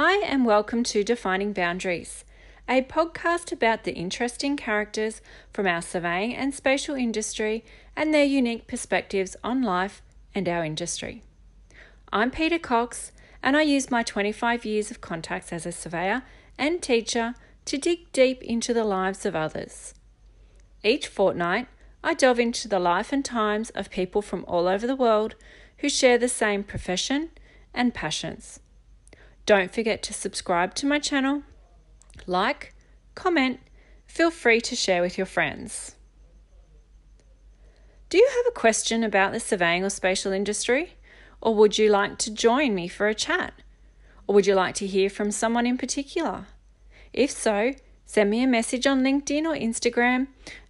Hi, and welcome to Defining Boundaries, a podcast about the interesting characters from our surveying and spatial industry and their unique perspectives on life and our industry. I'm Peter Cox, and I use my 25 years of contacts as a surveyor and teacher to dig deep into the lives of others. Each fortnight, I delve into the life and times of people from all over the world who share the same profession and passions. Don't forget to subscribe to my channel, like, comment, feel free to share with your friends. Do you have a question about the surveying or spatial industry? Or would you like to join me for a chat? Or would you like to hear from someone in particular? If so, send me a message on LinkedIn or Instagram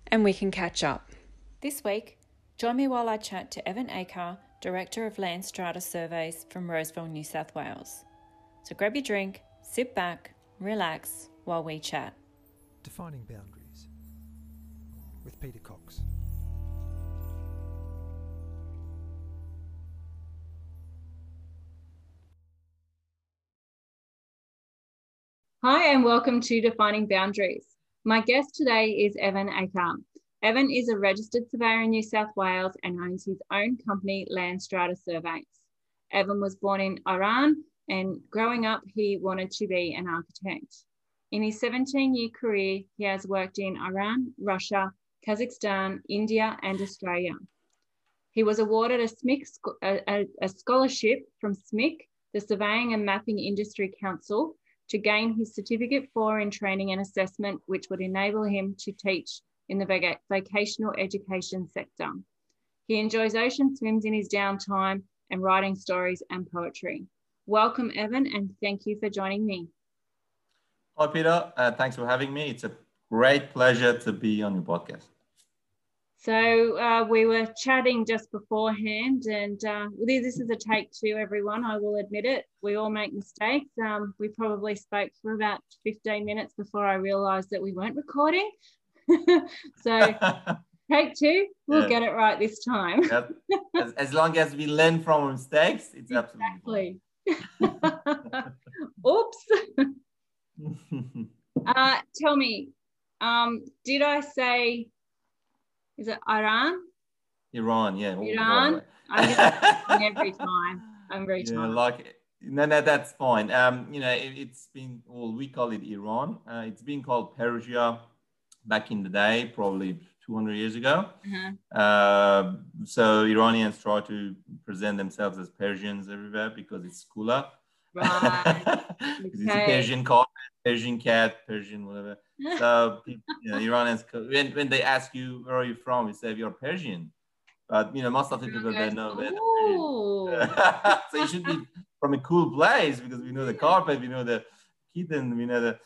and we can catch up. This week, join me while I chat to Evan Acar, Director of Land Strata Surveys from Roseville, New South Wales. So grab your drink, sit back, relax while we chat. Defining Boundaries with Peter Cox. Hi, and welcome to Defining Boundaries. My guest today is Evan Acar. Evan is a registered surveyor in New South Wales and owns his own company, Land Strata Surveys. Evan was born in Iran, and growing up, he wanted to be an architect. In his 17 year career, he has worked in Iran, Russia, Kazakhstan, India, and Australia. He was awarded a, SMIC, a, a scholarship from SMIC, the Surveying and Mapping Industry Council, to gain his certificate for in training and assessment, which would enable him to teach in the vocational education sector. He enjoys ocean swims in his downtime and writing stories and poetry. Welcome, Evan, and thank you for joining me. Hi, Peter. Uh, thanks for having me. It's a great pleasure to be on your podcast. So uh, we were chatting just beforehand, and uh, this is a take two, everyone. I will admit it. We all make mistakes. Um, we probably spoke for about 15 minutes before I realised that we weren't recording. so take two, we'll yeah. get it right this time. yep. as, as, long as we learn from mistakes, it's exactly. Oops. uh, tell me, um, did I say is it Iran? Iran, yeah. Iran. I'm every time. I'm very yeah, time. like no, no, that's fine. Um, you know, it, has been well, we call it Iran. Uh, it's been called Persia back in the day, probably 200 years ago. Uh-huh. Uh, so Iranians try to present themselves as Persians everywhere because it's cooler. Right. okay. it's a Persian carpet, Persian cat, Persian whatever. so you know, Iranians, when, when they ask you where are you from, you say you're Persian. But you know, most of the people don't know that. so you should be from a cool place because we know the carpet, we know the kitten, we know the.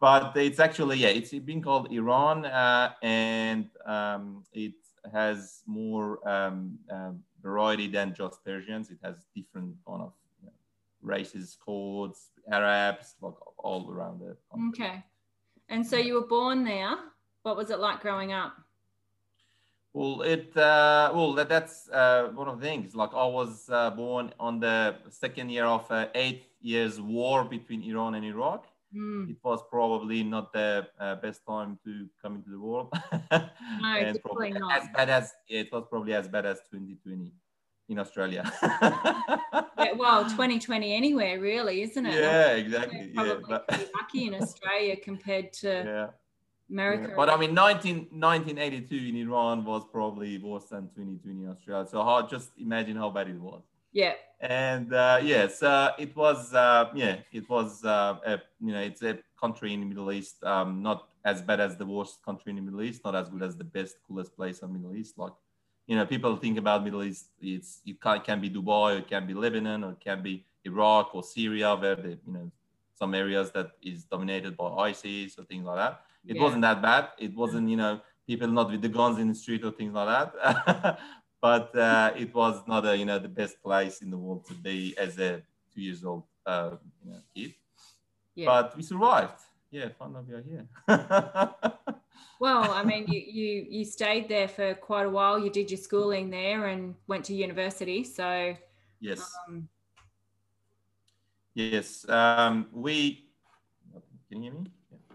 But it's actually yeah, it's been called Iran, uh, and um, it has more um, uh, variety than just Persians. It has different kind of you know, races, Kurds, Arabs, like all around it. Okay. And so you were born there. What was it like growing up? Well, it uh, well that, that's uh, one of the things. Like I was uh, born on the second year of uh, eight years war between Iran and Iraq. Mm. It was probably not the uh, best time to come into the world. no, and probably not. As bad as it was probably as bad as 2020 in Australia. yeah, well, 2020 anywhere, really, isn't it? Yeah, exactly. Probably yeah, but... lucky in Australia compared to yeah. America. Yeah. But I mean, 19, 1982 in Iran was probably worse than 2020 in Australia. So just imagine how bad it was. Yeah. And uh, yes, uh, it was. Uh, yeah, it was. Uh, a, you know, it's a country in the Middle East. Um, not as bad as the worst country in the Middle East. Not as good as the best, coolest place in the Middle East. Like you know, people think about Middle East. It's it can, can be Dubai, or it can be Lebanon, or it can be Iraq or Syria, where the you know some areas that is dominated by ISIS or things like that. It yeah. wasn't that bad. It wasn't you know people not with the guns in the street or things like that. but uh, it was not a you know the best place in the world to be as a two years old uh, you know, kid. Yeah. But we survived. Yeah, fun of you here. well, I mean, you, you you stayed there for quite a while. You did your schooling there and went to university. So yes. Um, Yes, um, we. Can you hear me?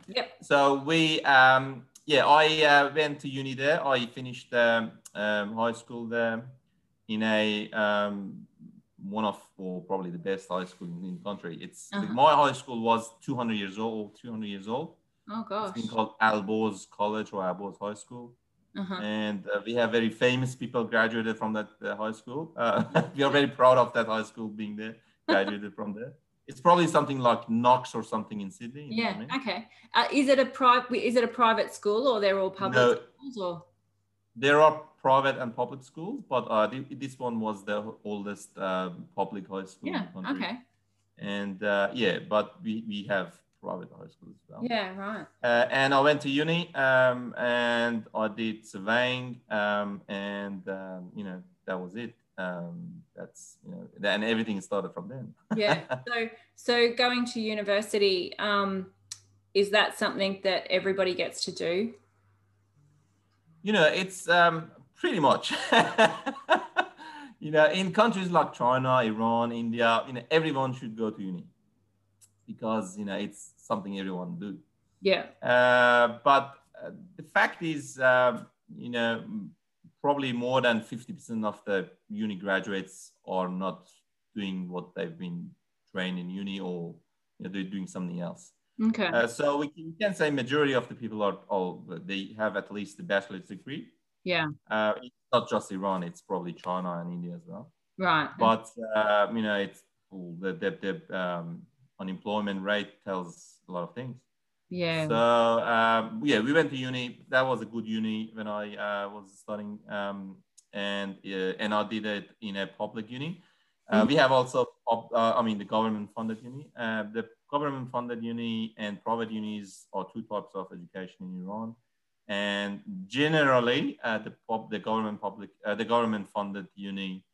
Yeah. Yep. So we, um, yeah, I uh, went to uni there. I finished um, um, high school there in a um, one of, or probably the best high school in the country. It's uh-huh. my high school was 200 years old, 200 years old. Oh gosh. It's been called Alborz College or Alborz High School. Uh-huh. And uh, we have very famous people graduated from that uh, high school. Uh, we are very proud of that high school being there, graduated from there. It's probably something like Knox or something in Sydney. Yeah. I mean? Okay. Uh, is it a private? Is it a private school or they're all public no, schools or? There are private and public schools, but uh, this one was the oldest uh, public high school. Yeah. Okay. And uh, yeah, but we, we have private high school as well. Yeah, right. Uh, and I went to uni um, and I did surveying um, and, um, you know, that was it. Um, that's, you know, and everything started from then. yeah. So, so going to university, um, is that something that everybody gets to do? You know, it's um, pretty much. you know, in countries like China, Iran, India, you know, everyone should go to uni because you know it's something everyone do. Yeah. Uh, but uh, the fact is, uh, you know, probably more than 50% of the uni graduates are not doing what they've been trained in uni or you know, they're doing something else. Okay. Uh, so we can, we can, say majority of the people are all they have at least a bachelor's degree. Yeah. Uh, it's not just Iran; it's probably China and India as well. Right. But uh, you know, it's the the, the um, unemployment rate tells a lot of things. Yeah. So um, yeah, we went to uni. That was a good uni when I uh, was studying, um, and uh, and I did it in a public uni. Uh, mm-hmm. We have also, uh, I mean, the government funded uni. Uh, the government funded uni and private unis are two types of education in Iran. And generally, uh, the the government public the government funded uni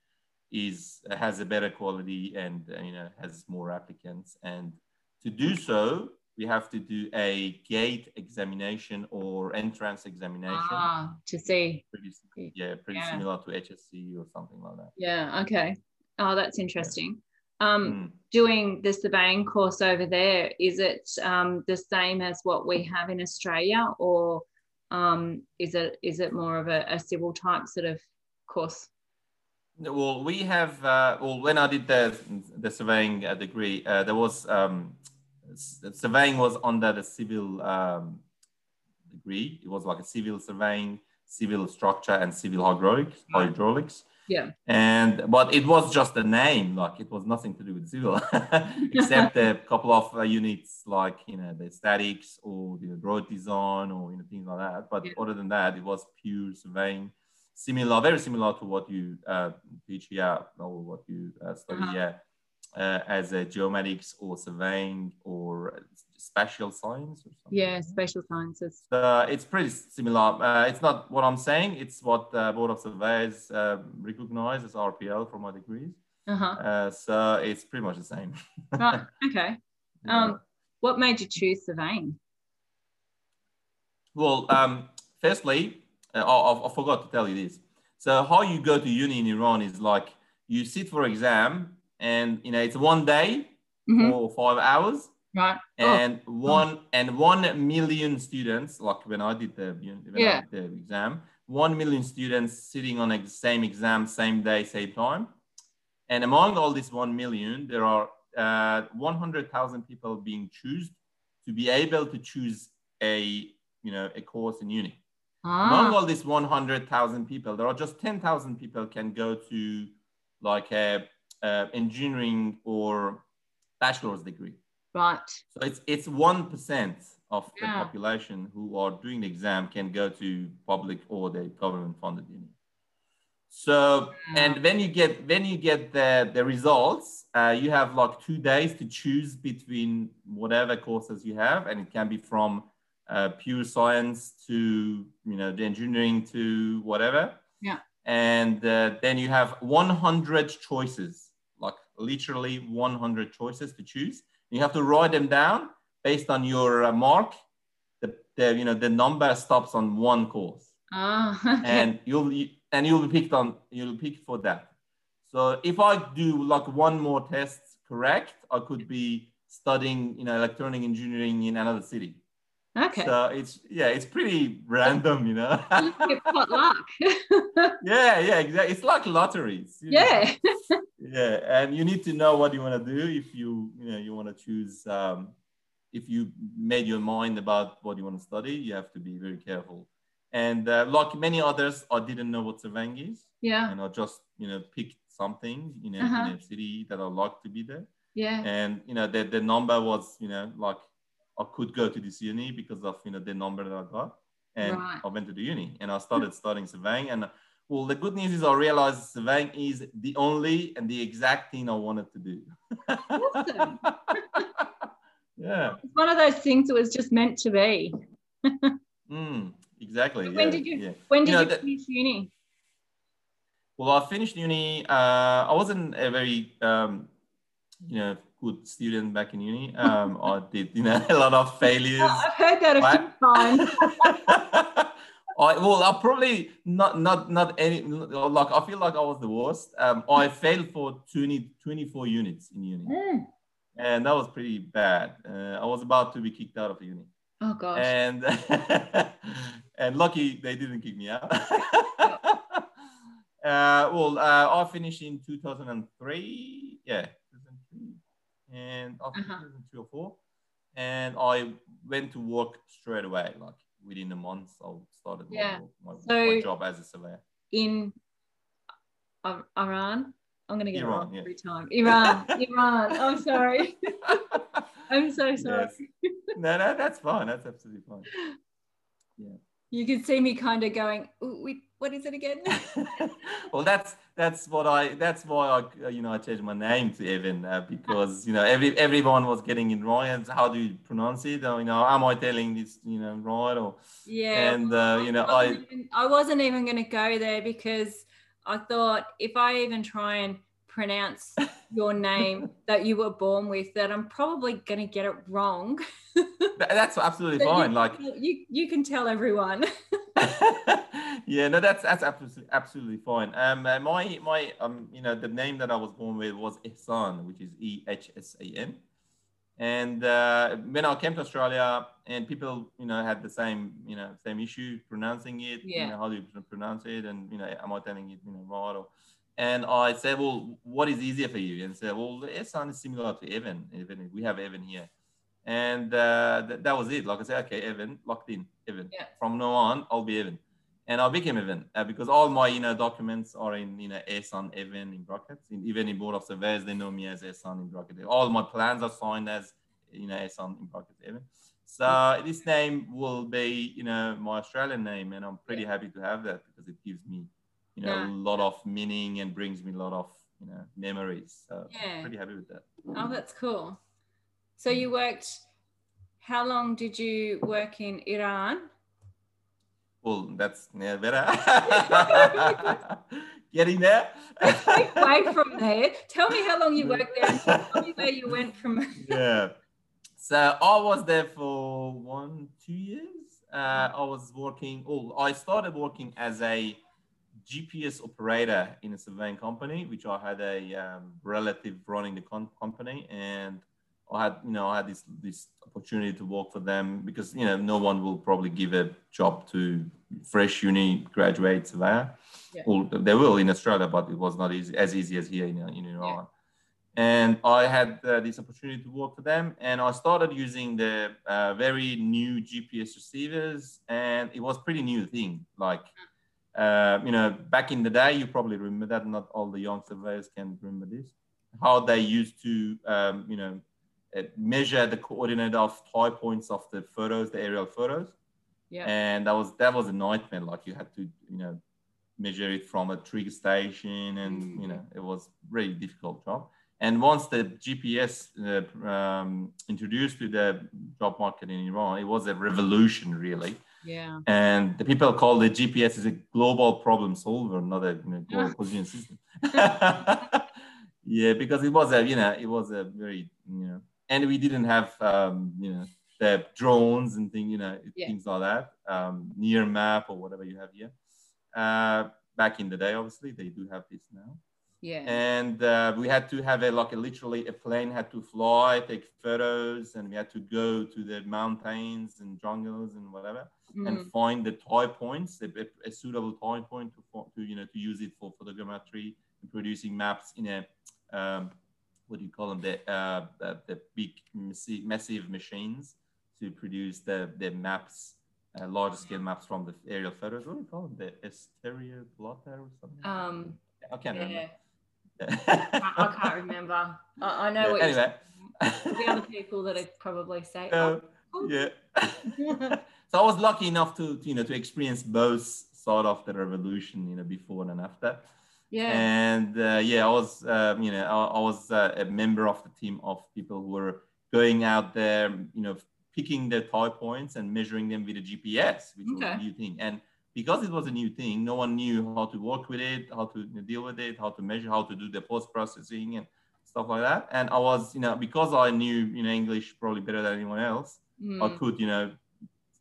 is has a better quality and uh, you know has more applicants. And to do so we have to do a gate examination or entrance examination. Ah, to see. Pretty, yeah pretty yeah. similar to hsc or something like that. Yeah okay. Oh that's interesting. Um, mm. doing the surveying course over there is it um, the same as what we have in australia or um, is it is it more of a, a civil type sort of course well, we have. Uh, well, when I did the the surveying uh, degree, uh, there was um, surveying was under the civil um, degree. It was like a civil surveying, civil structure, and civil hydraulics. Hydraulics. Yeah. And but it was just a name. Like it was nothing to do with civil, except a couple of uh, units like you know the statics or the road design or you know things like that. But yeah. other than that, it was pure surveying similar, very similar to what you uh, teach here or what you uh, study uh-huh. here uh, as a geomatics or surveying or spatial science or something. Yeah, spatial sciences. Uh, it's pretty similar. Uh, it's not what I'm saying. It's what the Board of Surveyors uh, recognize as RPL for my degrees. Uh-huh. Uh, so it's pretty much the same. right. Okay. Um, what made you choose surveying? Well, um, firstly, uh, I, I, forgot to tell you this. So how you go to uni in Iran is like you sit for exam and you know it's one day mm-hmm. or five hours. Right. And oh. one oh. and one million students, like when I did the, yeah. Did the exam, one million students sitting on the same exam, same day, same time. And among all this one million, there are uh, 100,000 people being chosen to be able to choose a you know a course in uni. Ah. Among all these 100,000 people, there are just 10,000 people can go to like a, a, engineering or bachelor's degree. Right. So it's it's one percent of yeah. the population who are doing the exam can go to public or the government funded uni. So yeah. and when you get when you get the the results, uh, you have like two days to choose between whatever courses you have, and it can be from uh, pure science to you know the engineering to whatever. Yeah. And uh, then you have 100 choices, like literally 100 choices to choose. You have to write them down based on your uh, mark. The, the you know the number stops on one course. Ah. and you'll and you'll be picked on you'll be picked for that. So if I do like one more test correct, I could be studying, you know, electronic engineering in another city. Okay. So it's yeah, it's pretty random, you know. pot luck. yeah, yeah, exactly. It's like lotteries. Yeah. yeah, and you need to know what you want to do if you you know you want to choose. Um, if you made your mind about what you want to study, you have to be very careful. And uh, like many others, I didn't know what surveying is. Yeah. And I just you know picked something you know Uh-huh. in a city that I like to be there. Yeah. And you know the the number was you know like I could go to this uni because of you know the number that I got, and Right. I went to the uni and I started studying surveying. And well, the good news is I realized surveying is the only and the exact thing I wanted to do. Awesome. yeah. It's one of those things that was just meant to be. Mm, exactly. When yeah, did you- Yeah. When did You know, you that- finish uni? Well, I finished uni. Uh, I wasn't a very, um, you know, good student back in uni. Um, I did, you know, a lot of failures. Oh, I've heard that a few times. I well, I probably not not not any like I feel like I was the worst. Um, I failed for 20, 24 units in uni, Mm. and that was pretty bad. Uh, I was about to be kicked out of uni, Oh gosh. and and lucky they didn't kick me out. uh, well, uh, I finished in two thousand and three. Yeah, 2003, and after Uh-huh. 2003 or four, and I went to work straight away, like within a month. I started my- Yeah. my, my, So- job as a surveyor. in um, Iran. I'm going to get Iran, wrong yeah. every time. Iran, Iran. I'm sorry. I'm so sorry. yes. No, no, that's fine. That's absolutely fine. Yeah. You can see me kind of going, we, what is it again? well, that's that's what I. That's why I, uh, you know, I changed my name to Evan uh, because you know every everyone was getting it wrong. And how do you pronounce it? Or, you know, am I telling this, you know, right? Or Yeah. and uh, you know, I I wasn't, even, I wasn't even going to go there because I thought if I even try and pronounce your name that you were born with, that I'm probably going to get it wrong. that's absolutely But you- fine. Like you, you can tell everyone. yeah, no, that's that's absolutely absolutely fine. Um, uh, my my um, you know, the name that I was born with was Ehsan, which is E H S A N. And uh, when I came to Australia, and people, you know, had the same, you know, same issue pronouncing it. Yeah. You know, how do you pronounce it? And you know, am I telling it, you know, right? Or, and I said, well, what is easier for you? And said, well, the Ehsan is similar to Evan. Evan, we have Evan here. And uh, th- that was it. Like I said, okay, Evan, locked in, Evan. Yeah. From now on, I'll be Evan. And I became Evan uh, because all my, you know, documents are in, you know, Ehsan Evan in brackets. In, even in Board of Surveyors, they know me as Ehsan in brackets. All my plans are signed as, you know, Ehsan in brackets Evan. So this name will be, you know, my Australian name, and I'm pretty happy to have that because it gives me, you know, Yeah. a lot of meaning and brings me a lot of, you know, memories. So Yeah. Pretty happy with that. Oh, that's cool. So you worked, how long did you work in Iran? Well, that's yeah, better. Getting there. Away from there. Tell me how long you worked there tell me where you went from. yeah. So I was there for one, two years. Uh, I was working. Oh, I started working as a GPS operator in a surveying company, which I had a um, relative running the con- company, and I had, you know, I had this this opportunity to work for them because you know no one will probably give a job to fresh uni graduate surveyor. Yeah. Well, they will in Australia, but it was not easy as easy as here in, in Iran. And I had uh, this opportunity to work for them, and I started using the uh, very new GPS receivers, and it was pretty new thing. Like, uh, you know, back in the day, you probably remember that. Not all the young surveyors can remember this. How they used to, um, you know, uh, measure the coordinate of tie points of the photos, the aerial photos Yeah. and that was that was a nightmare like you had to you know measure it from a trigger station and you know it was really difficult job and once the gps uh, um, introduced to the job market in iran it was a revolution really Yeah. and the people call the gps is a global problem solver not a you know, global position system yeah because it was a you know it was a very you know and we didn't have um, you know the drones and thing, you know, Yeah. things like that, um, Nearmap or whatever you have here. Uh, back in the day, obviously, they do have this now. Yeah. And uh, we had to have a like a, literally a plane had to fly, take photos, and we had to go to the mountains and jungles and whatever, Mm. and find the tie points, a, a- suitable tie point to, to you know to use it for photogrammetry and producing maps in a um, what do you call them the uh, the, the big massive, machines to produce the the maps. Uh, large scale maps from the aerial photos. What do you call them? The a stereo plotter or something? Um, I can't yeah. remember. I, I can't remember. I, I know Yeah, what anyway. the other people that are probably say, Uh, oh, yeah. so I was lucky enough to, you know, to experience both sort of the revolution, you know, before and after. yeah, And uh, yeah, I was, um, you know, I, I was uh, a member of the team of people who were going out there, you know, picking the tie points and measuring them with a GPS, which was a new thing. And because it was a new thing, no one knew how to work with it, how to deal with it, how to measure, how to do the post processing and stuff like that. And I was, you know, because I knew, you know, English probably better than anyone else, I Mm, could, you know,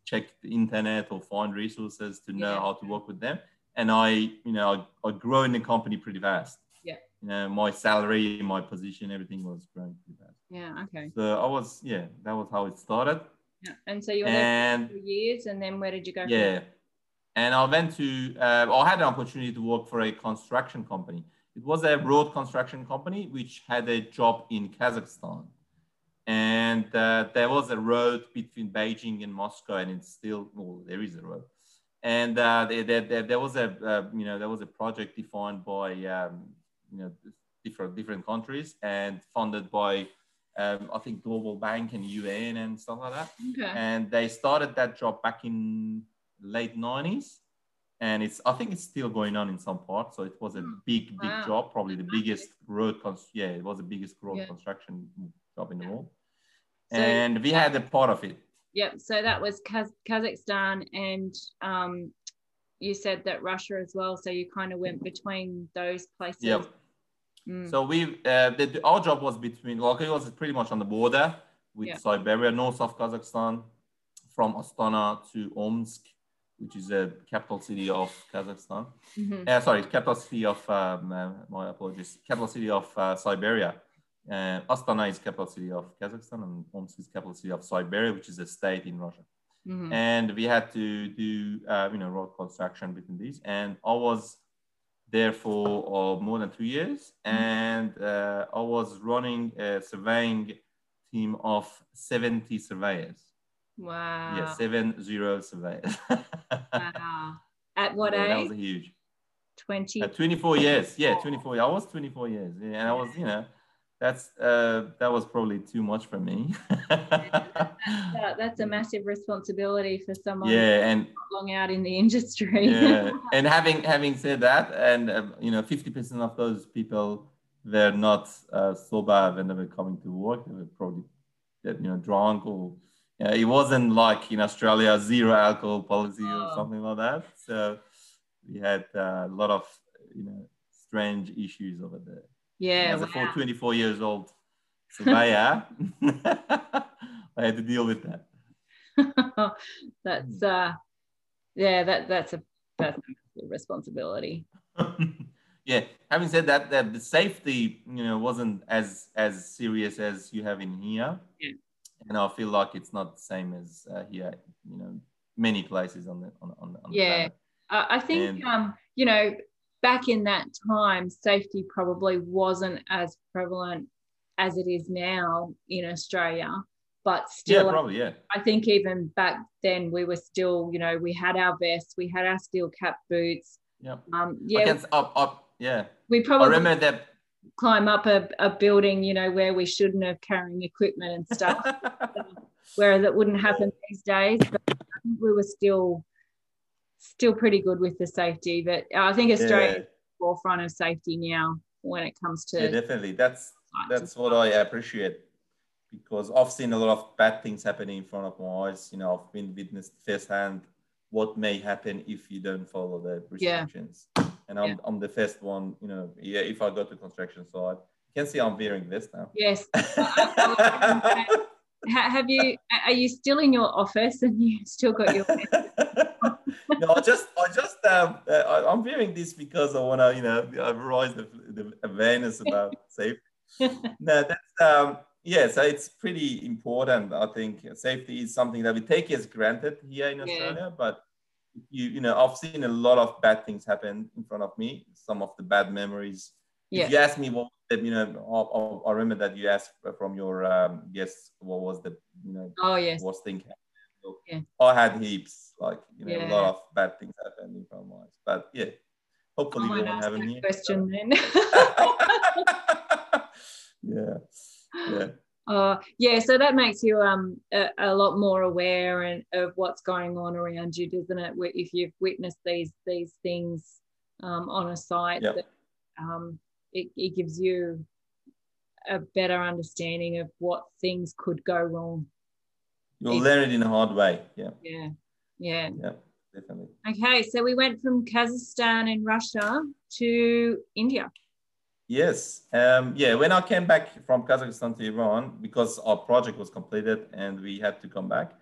check the internet or find resources to know Yeah. how to work with them. And I, you know, I, I grow in the company pretty fast. Yeah. You know, my salary, my position, everything was growing pretty fast. yeah, okay. So I was, yeah, that was how it started. Yeah. And so you were there And for years, and then where did you go? from yeah. And I went to, uh, I had an opportunity to work for a construction company. It was a road construction company which had a job in Kazakhstan. And uh, there was a road between Beijing and Moscow, and it's still, well, there is a road. And uh, there, there, there, was a, uh, you know, there was a project defined by, um, you know, different different countries and funded by, um, I think, Global Bank and UN and stuff like that Okay. and they started that job back in late 90s and it's i think it's still going on in some parts so it was a Hmm. big big Wow. job probably the biggest road cons- yeah it was the biggest road Yeah. construction job in the world So- and we had a part of it Yep. So that was Kaz- Kazakhstan, and um, you said that Russia as well. So you kind of went between those places. yeah Mm, so we uh, the, our job was between like it was pretty much on the border with Yeah. siberia north of kazakhstan from astana to omsk which is the capital city of kazakhstan mhm. Uh, sorry, capital city of um, uh, my apologies. Capital city of uh, Siberia. Uh, Astana is capital city of Kazakhstan, and Omsk is capital city of Siberia, which is a state in Russia. Mhm. And we had to do uh, you know road construction between these, and I was there for uh, more than two years, and uh, I was running a surveying team of 70 surveyors. Wow. Yeah, seven zero surveyors. Wow. At what Yeah, That age? was huge. 20. Uh, 24 years. Yeah, 24. I was 24 years. Yeah, and I was, you know, that's uh, that was probably too much for me. That- that's a massive responsibility for someone yeah, and long out in the industry. yeah, and having having said that, and uh, you know, 50% of those people they're not uh, sober when they were coming to work. They were probably, you know, drunk or. Yeah, it wasn't like in Australia zero alcohol policy or Oh. something like that. So we had uh, a lot of you know strange issues over there. yeah. as a wow. full 24 years old surveyor, I had to deal with that. that's uh yeah that that's a that's a responsibility yeah. Having said that, that the safety, you know, wasn't as as serious as you have in here. And I feel like it's not the same as uh, here. You know, many places on the on, on, on the Yeah. uh, i think And- um you know back in that time safety probably wasn't as prevalent as it is now in australia but still, Yeah, probably. Yeah. i think even back then we were still you know we had our vests we had our steel cap boots Yeah. um I yeah can, up, up, yeah. we I probably remember that. Climb up a, a building you know where we shouldn't have carrying equipment and stuff whereas it wouldn't happen these days. But um, we were still still pretty good with the safety. But I think Australia is yeah, forefront of safety now when it comes to yeah, definitely. That's that's what. I appreciate because I've seen a lot of bad things happening in front of my eyes. You know, I've been witnessed firsthand what may happen if you don't follow the Yeah. restrictions. And I'm, Yeah. I'm the first one, you know, yeah, if I go to construction site, you can see I'm wearing this now. Yes. Have you? Are you still in your office and you still got your? no, I just, I just, um, uh, I, am viewing this because I want to, you know, raise the, the awareness about safety. no, that's, um, yeah, so it's pretty important. I think safety is something that we take as granted here in Australia, yeah. but you, you know, I've seen a lot of bad things happen in front of me. Some of the bad memories. Yeah. If you ask me what, you know, I, I remember that you asked from your um, guests what was the, you know, oh yes, worst thing yeah. I had heaps, like you know, yeah. a lot of bad things happened in front of my eyes. But yeah, hopefully we won't have any question then. yeah, yeah. Uh, yeah, so that makes you um a, a, lot more aware and of what's going on around you, doesn't it? If you've witnessed these these things um, on a site, yep. that, um, it, it gives you a better understanding of what things could go wrong. You'll learn it in a hard way. Yeah. Yeah. Yeah. Yeah. Definitely. Okay, so we went from Kazakhstan and Russia to India. Yes. Um, yeah. When I came back from Kazakhstan to Iran, because our project was completed and we had to come back,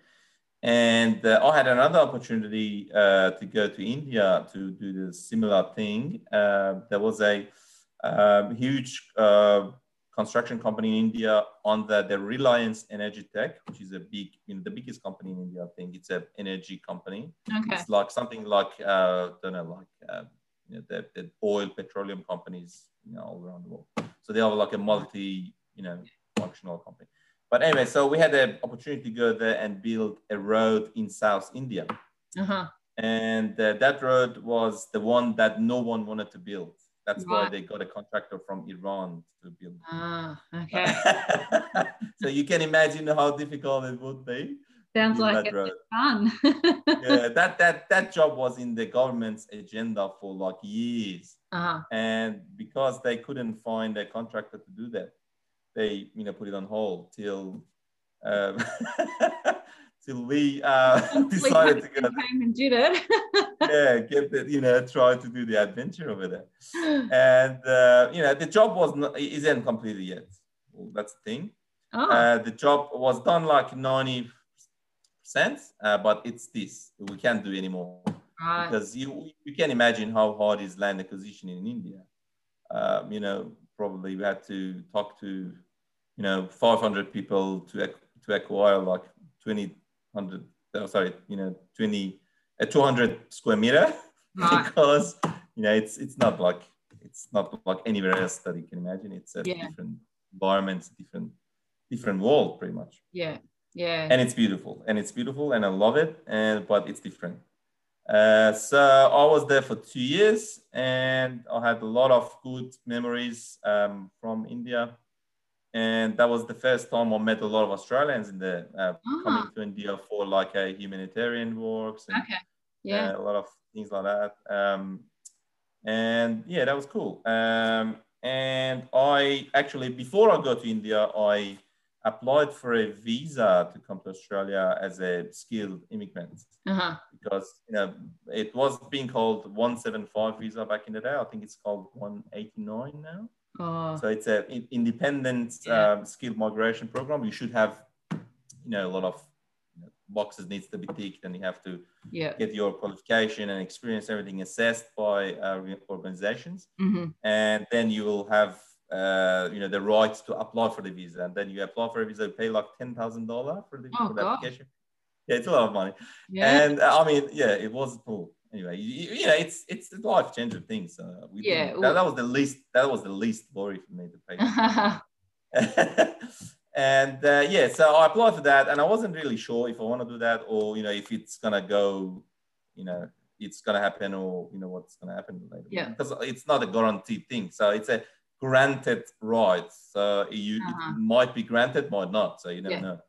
and uh, I had another opportunity uh, to go to India to do the similar thing. Uh, there was a um, huge uh, construction company in India on the, the Reliance Energy Tech, which is a big, you know, the biggest company in India. I think it's an energy company. Okay. It's like something like, uh, I don't know, like uh, you know, the, the oil, petroleum companies, you know, all around the world. So they are like a multi, you know, functional company. But anyway, so we had the opportunity to go there and build a road in South India. Uh-huh. And uh, that road was the one that no one wanted to build. That's why they got a contractor from Iran to build. Ah, okay. so you can imagine how difficult it would be. Sounds like it's fun. yeah, that that that job was in the government's agenda for like years, uh-huh. and because they couldn't find a contractor to do that, they you know put it on hold till. Um, till we uh, decided to go. Came and did it. yeah, get the, you know, try to do the adventure over there. And, uh, you know, the job was not, isn't completed yet. Well, that's the thing. Oh. Uh, the job was done like 90%, uh, but it's this. We can't do anymore. Right. Because you, you can imagine how hard is land acquisition in India. Um, you know, probably we had to talk to, you know, 500 people to, to acquire like 20 hundred, oh, sorry, you know, 20, a 200 square meter right. because, you know, it's, it's not like, it's not like anywhere else that you can imagine. It's a yeah. different environment, different, different world pretty much. Yeah. Yeah. And it's beautiful and it's beautiful and I love it. And, but it's different. Uh, so I was there for two years and I had a lot of good memories um, from India and that was the first time I met a lot of Australians in the uh, oh. coming to India for like a humanitarian works and okay. yeah uh, a lot of things like that um, and yeah that was cool um, and I actually before I go to India I applied for a visa to come to Australia as a skilled immigrant uh-huh. because you know it was being called 175 visa back in the day I think it's called 189 now Oh. So it's a independent yeah. um, skilled migration program. You should have, you know, a lot of you know, boxes needs to be ticked, and you have to yeah. get your qualification and experience, everything assessed by uh, organizations, mm-hmm. and then you will have. Uh, you know the rights to apply for the visa, and then you apply for a visa, you pay like ten thousand dollar for the, oh, for the application. Yeah, it's a lot of money. Yeah. And uh, I mean, yeah, it was cool anyway, you, you know, it's it's a life changing thing. So we yeah, that, that, was the least that was the least worry for me to pay. and uh, yeah, so I applied for that, and I wasn't really sure if I want to do that or you know if it's gonna go, you know, it's gonna happen or you know what's gonna happen later. Yeah, because it's not a guaranteed thing. So it's a granted rights. So you uh-huh. it might be granted, might not. So you never yeah. know.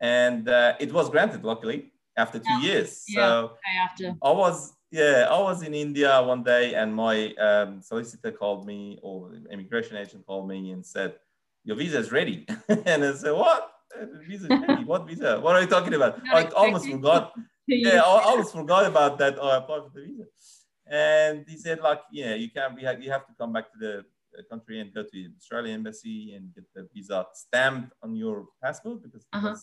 And uh, it was granted, luckily after two yeah. years. Yeah. So after. I was yeah, I was in India one day and my um, solicitor called me or immigration agent called me and said, your visa is ready. and I said, what? Visa ready? What visa? What are you talking about? I almost forgot. yeah, I almost forgot about that. Oh, I applied for the visa. And he said, like, yeah, you can't be, you have to come back to the country and go to the Australian embassy and get the visa stamped on your passport because uh-huh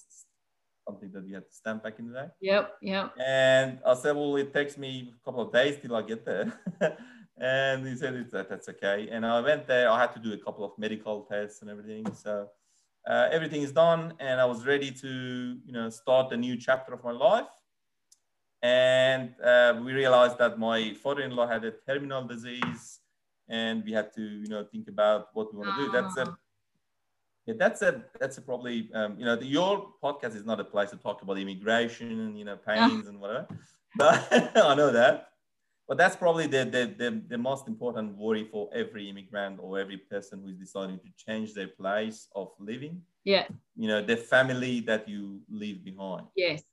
something that we had to stamp back in the day. Yep, yep. And I said, well, it takes me a couple of days till I get there. and he said, that that's okay. And I went there. I had to do a couple of medical tests and everything. So uh, everything is done, and I was ready to, you know, start a new chapter of my life. And uh, we realized that my father-in-law had a terminal disease, and we had to, you know, think about what we want to do. That's a yeah, that's a that's a probably um, you know the, your podcast is not a place to talk about immigration and you know pains and whatever. But I know that, but that's probably the, the the the most important worry for every immigrant or every person who is deciding to change their place of living. Yeah. You know the family that you leave behind. Yes.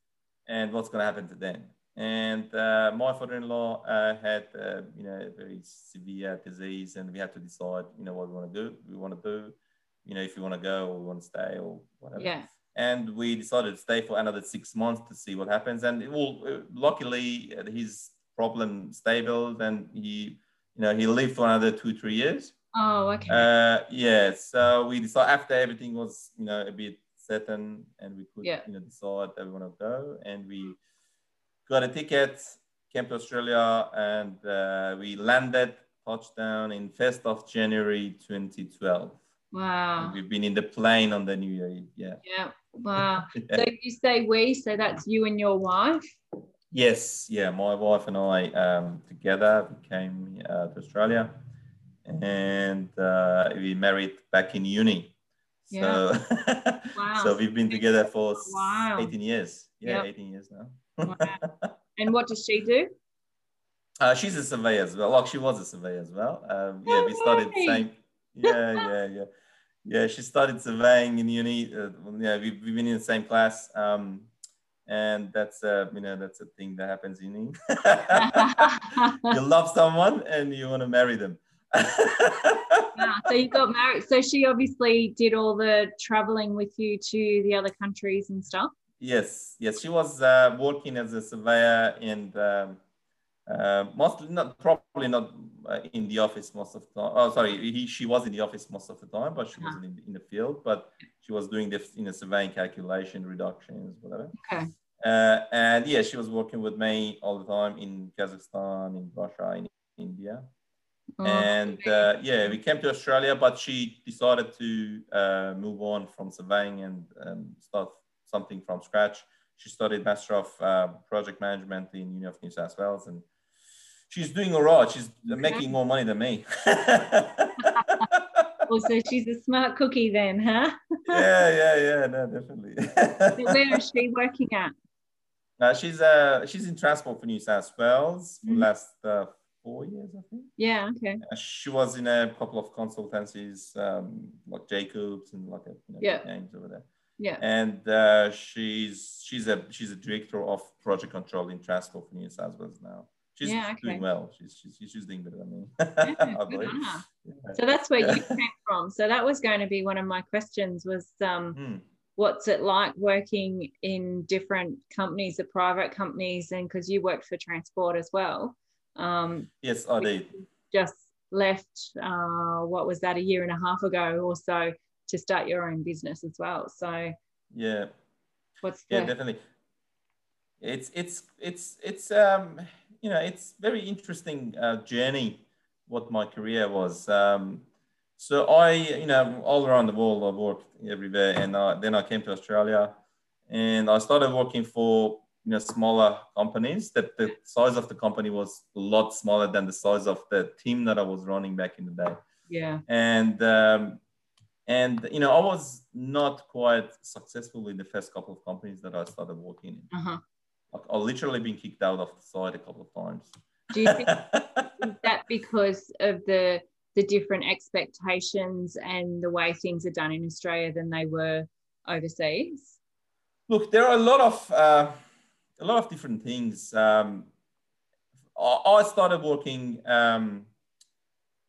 And what's going to happen to them? And uh, my father-in-law uh, had, uh, you know, a very severe disease, and we had to decide, you know, what we want to do. We want to do you know, if you want to go or we want to stay or whatever. Yeah. And we decided to stay for another six months to see what happens. And well, luckily, uh, his problem stable. and he, you know, he lived for another two, three years. Oh, okay. Uh, yeah. So we decided after everything was, you know, a bit certain and we could, yeah. you know, decide that we want to go. And we got a ticket, came to Australia, and uh, we landed touchdown in 1st of January 2012. Wow. And we've been in the plane on the New Year. Yeah. Yeah. Wow. yeah. So you say we, so that's you and your wife? Yes. Yeah. My wife and I um, together came uh, to Australia and uh, we married back in uni. Yeah. So, wow. so we've been together for wow. 18 years. Yeah, yep. 18 years now. Wow. And what does she do? Uh, she's a surveyor as well. Like she was a surveyor as well. Um, yeah, we started same. Yeah, yeah, yeah yeah, she started surveying in uni. Uh, yeah, we've, we've been in the same class. Um, and that's uh, you know that's a thing that happens in uni. you love someone and you want to marry them. yeah, so you got married. So she obviously did all the traveling with you to the other countries and stuff. Yes, yes, she was uh, working as a surveyor and um, uh, mostly not probably not uh, in the office most of the time. Oh, sorry, he, she was in the office most of the time, but she wasn't in, in, the field. But she was doing this in know surveying calculation, reductions, whatever. Okay. Uh, and yeah, she was working with me all the time in Kazakhstan, in Russia, in India. Oh, and uh, yeah, we came to Australia, but she decided to uh, move on from surveying and um, start something from scratch. She studied Master of uh, Project Management in University of New South Wales, and she's doing a all right. She's making more money than me. well, so she's a smart cookie then, huh? yeah, yeah, yeah. No, definitely. where is she working at? Uh, she's uh she's in transport for New South Wales for mm-hmm. last uh, four years, I think. Yeah, okay. Uh, she was in a couple of consultancies, um, like Jacobs and like a, you know, yeah. names over there. Yeah. And uh, she's she's a she's a director of project control in transport for New South Wales now she's yeah, okay. doing well. She's, she's, she's doing better than me. yeah, yeah. So that's where you came from. So that was going to be one of my questions was um, hmm. what's it like working in different companies, the private companies, and because you worked for transport as well. Um, yes, I did. Just left, uh, what was that, a year and a half ago or so to start your own business as well. So yeah, what's yeah, the- definitely. It's it's it's it's um you know, it's very interesting uh, journey what my career was. Um, so I, you know, all around the world, I worked everywhere, and then I came to Australia, and I started working for you know smaller companies. That the size of the company was a lot smaller than the size of the team that I was running back in the day. Yeah. And um, and you know, I was not quite successful in the first couple of companies that I started working in. Uh-huh. Like literally been kicked out of the side a couple of times. Do you think that because of the the different expectations and the way things are done in Australia than they were overseas? Look, there are a lot of uh, a lot of different things. Um, I started working um,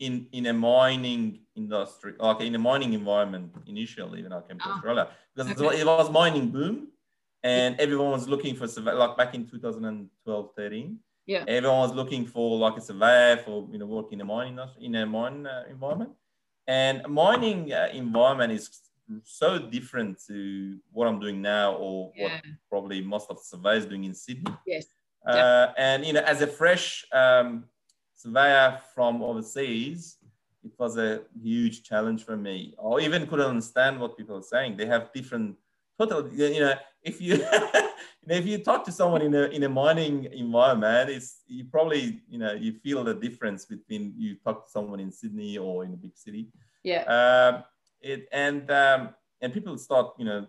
in in a mining industry, like in a mining environment initially when I came to oh, Australia, because okay. it was mining boom and everyone was looking for like back in 2012 13 yeah everyone was looking for like a surveyor for you know work in a mining in a mine uh, environment and mining uh, environment is so different to what I'm doing now or Yeah. what probably most of the surveyors doing in Sydney. Yes. Uh, and you know, as a fresh um, surveyor from overseas, it was a huge challenge for me. I even couldn't understand what people are saying. They have different total. You know, if you, you know, if you talk to someone in a in a mining environment, it's you probably you know you feel the difference between you talk to someone in Sydney or in a big city. Yeah. Um, it and um, and people start you know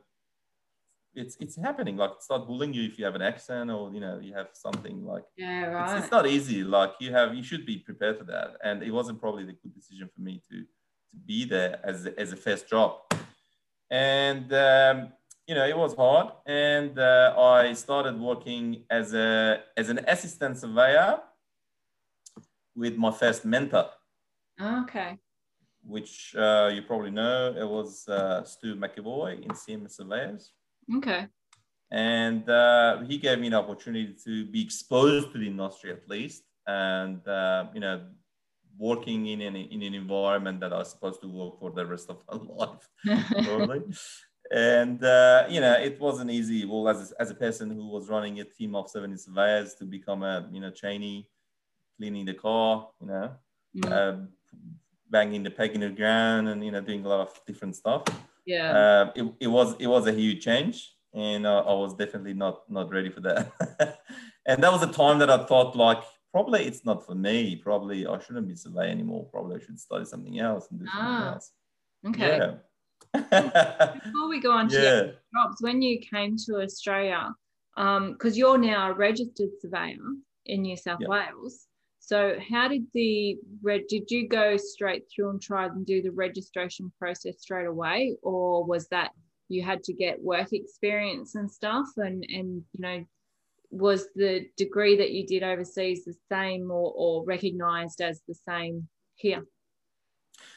it's it's happening like start bullying you if you have an accent or you know you have something like Yeah. it's, Right. it's not easy like you have you should be prepared for that and it wasn't probably the good decision for me to to be there as as a first job and um, you know it was hard and uh, i started working as a as an assistant surveyor with my first mentor okay. which uh, you probably know it was uh, stu mcavoy in cms surveyors Okay. and uh, he gave me an opportunity to be exposed to the industry at least and uh, you know working in an, in an environment that i was supposed to work for the rest of my life probably and uh, you know it wasn't easy well as a, as a person who was running a team of 70 surveyors to become a you know trainee cleaning the car you know Mm. uh, banging the peg in the ground and you know doing a lot of different stuff yeah. uh, it, it was it was a huge change and uh, i was definitely not not ready for that and that was a time that i thought like probably it's not for me probably i shouldn't be survey anymore probably i should study something else and do something Ah, else okay. yeah Before we go on to yeah jobs, when you came to Australia, because you're now a registered surveyor in New South Yeah. Wales. So how did the did you go straight through and try and do the registration process straight away, or was that you had to get work experience and stuff, and and you know was the degree that you did overseas the same or, or recognized as the same here?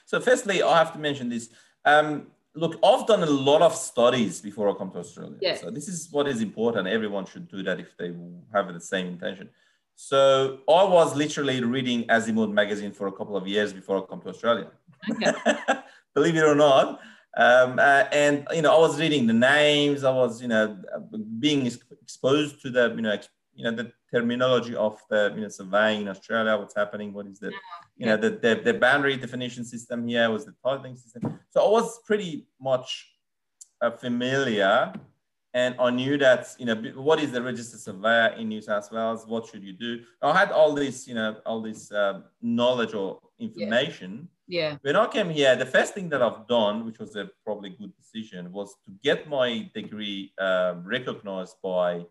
So, firstly, I have to mention this. Um, look, I've done a lot of studies before I come to Australia. Yeah. So, this is what is important. Everyone should do that if they have the same intention. So, I was literally reading Azimuth magazine for a couple of years before I come to Australia. Okay. Believe it or not. Um, uh, and you know, I was reading the names. I was, you know, being exposed to the, you know, you know, the terminology of the, you know, surveying in Australia. What's happening? What is the, you know, the, the the boundary definition system here was the titling system. So I was pretty much uh, familiar, and I knew that, you know, what is the registered surveyor in New South Wales? What should you do? I had all this, you know, all this uh, knowledge or information Yeah. when I came here, the first thing that I've done, which was a probably good decision, was to get my degree um, recognized by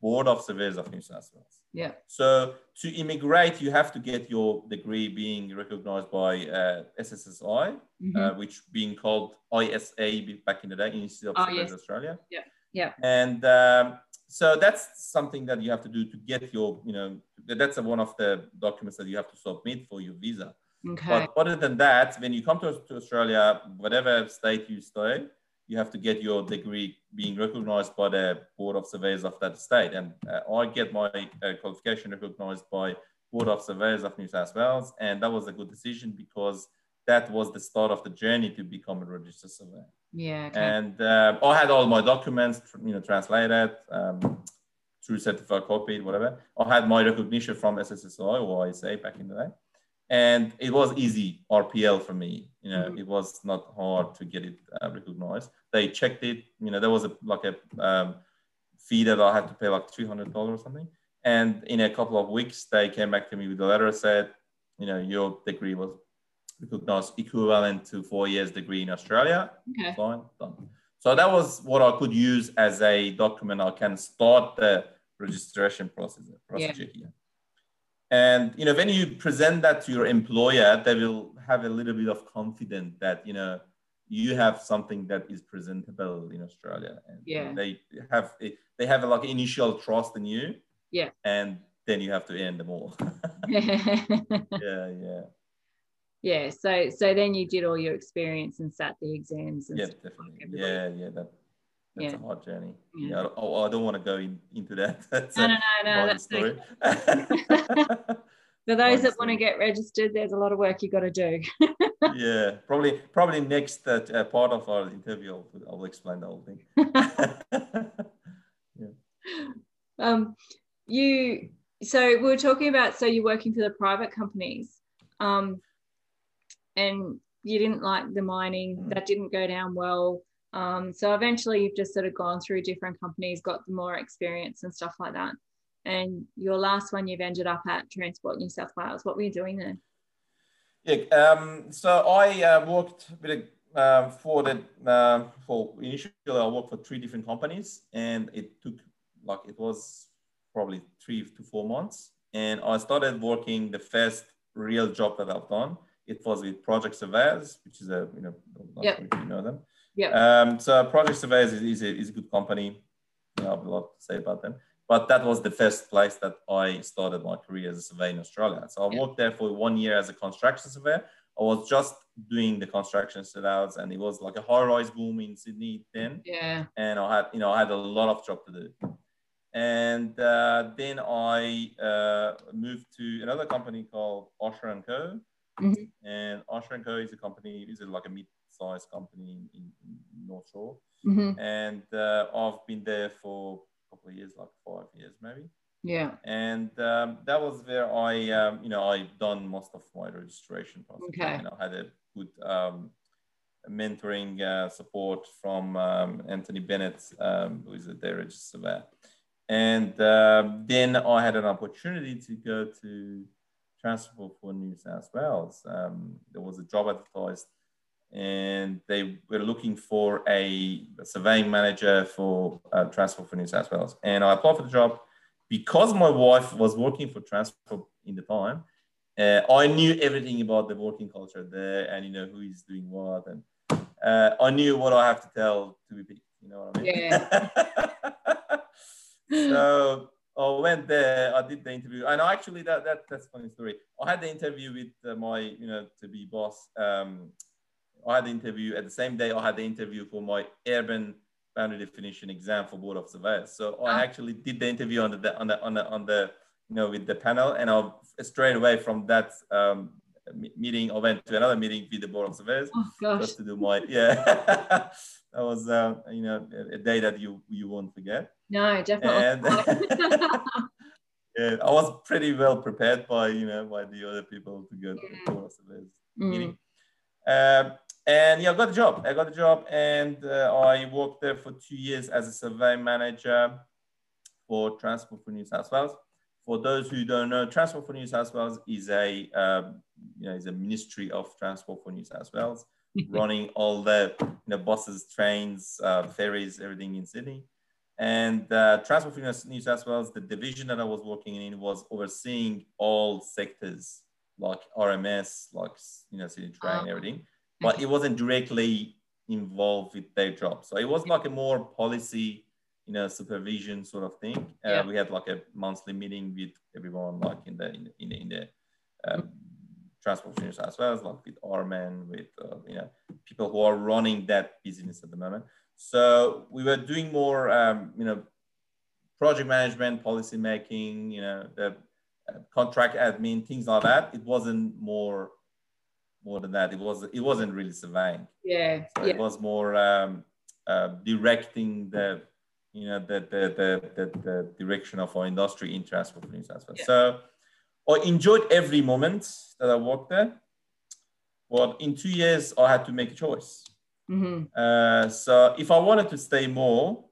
Board of Surveyors of New South Wales. Yeah. So to immigrate, you have to get your degree being recognized by uh, SSSI, Mhm. uh, which being called ISA back in the day, Institute of Oh, Surveyors yes. Australia. Yeah. Yeah. And um, so that's something that you have to do to get your, you know, that's one of the documents that you have to submit for your visa. okay. But other than that, when you come to, to Australia, whatever state you stay, you have to get your degree being recognized by the Board of Surveyors of that state. And uh, I get my uh, qualification recognized by Board of Surveyors of New South Wales. And that was a good decision because that was the start of the journey to become a registered surveyor. Yeah. Okay. And uh, I had all my documents, you know, translated, um, through certified copied, whatever. I had my recognition from SSSI or ISA back in the day. And it was easy RPL for me. You know, Mhm. it was not hard to get it uh, recognized. They checked it. You know, there was a like a um, fee that I had to pay like three hundred dollars or something. And in a couple of weeks, they came back to me with a letter said, you know, your degree was recognized equivalent to four years degree in Australia okay. fine, done. So that was what I could use as a document. I can start the registration process procedure here. And you know, when you present that to your employer, they will have a little bit of confidence that you know you have something that is presentable in Australia, and Yeah. they have they have a, like initial trust in you. Yeah. and then you have to earn them all. yeah, yeah, yeah. So so then you did all your experience and sat the exams and yeah, definitely. everybody. Yeah, yeah, that. That's Yeah. a hard journey. Yeah. Yeah, I, don't- I don't want to go in, into that. That's No, no, no, no. That's story. For those that want to get registered, there's a lot of work you got to do. yeah, probably probably next uh, uh, part of our interview, I'll, I'll explain the whole thing. yeah. Um, you so we were talking about so you're working for the private companies, um, and you didn't like the mining mm. that didn't go down well. Um, so eventually, you've just sort of gone through different companies, got more experience and stuff like that. And your last one, you've ended up at Transport New South Wales. What were you doing there? Yeah, um, so I uh, worked with a, uh, for the uh, for initially I worked for three different companies, and it took like it was probably three to four months, and I started working the first real job that I've done. It was with Project Surveyors, which is a you know yep. you know them. Yeah. Um, so Project Surveyors is, is, a, is a good company. I have a lot to say about them. But that was the first place that I started my career as a surveyor in Australia. So I yeah. worked there for one year as a construction surveyor. I was just doing the construction surveys, and it was like a high-rise boom in Sydney then. Yeah. And I had, you know, I had a lot of job to do. And uh, then I uh, moved to another company called Osher and Co. Mm-hmm. And and Co. is a company, is like a mid-sized company in, in North Shore. Mm-hmm. And uh, I've been there for a couple of years, like five years maybe. Yeah. And um, that was where I, um, you know, I done most of my registration process. Okay. And I had a good um, mentoring uh, support from um, Anthony Bennett, um, who is a day register surveyor. And um, then I had an opportunity to go to Transport for New South Wales. there was a job advertised and they were looking for a, surveying manager for uh, Transport for New South Wales. And I applied for the job because my wife was working for Transport in the time. Uh, I knew everything about the working culture there, and you know who is doing what, and uh, I knew what I have to tell to be picked. You know what I mean? Yeah. so I went there. I did the interview, and actually that, that that's a funny story. I had the interview with uh, my you know to be boss. Um, I had the interview at the same day. I had the interview for my urban boundary definition exam for board of surveyors. So I ah. actually did the interview on the on the on the on the you know with the panel, and I straight away from that um, meeting, I went to another meeting with the board of surveyors oh, just to do my yeah. that was uh, you know a day that you you won't forget. No, definitely. Yeah, I was pretty well prepared by you know by the other people to go yeah. to the mm. meeting. Um, and yeah, I got a job. I got a job, and uh, I worked there for two years as a survey manager for Transport for New South Wales. For those who don't know, Transport for New South Wales is a um, you know is a ministry of Transport for New South Wales, running all the you know buses, trains, uh, ferries, everything in Sydney. And uh, Transport for New South Wales, the division that I was working in, was overseeing all sectors like RMS, like you know, Sydney Train, uh-huh. everything but it wasn't directly involved with their job. So it was like a more policy, you know, supervision sort of thing. Uh, yeah. We had like a monthly meeting with everyone, like in the in the, in the, in the um, transport as well as like with RMN, with uh, you know people who are running that business at the moment. So we were doing more, um, you know, project management, policy making, you know, the uh, contract admin, things like that. It wasn't more more than that. It was it wasn't really surveying. Yeah. So yeah. It was more um, uh, directing the you know the the, the the, the direction of our industry in transport for as well. Yeah. So I enjoyed every moment that I worked there. Well, in two years, I had to make a choice. Mm-hmm. Uh, so if I wanted to stay more,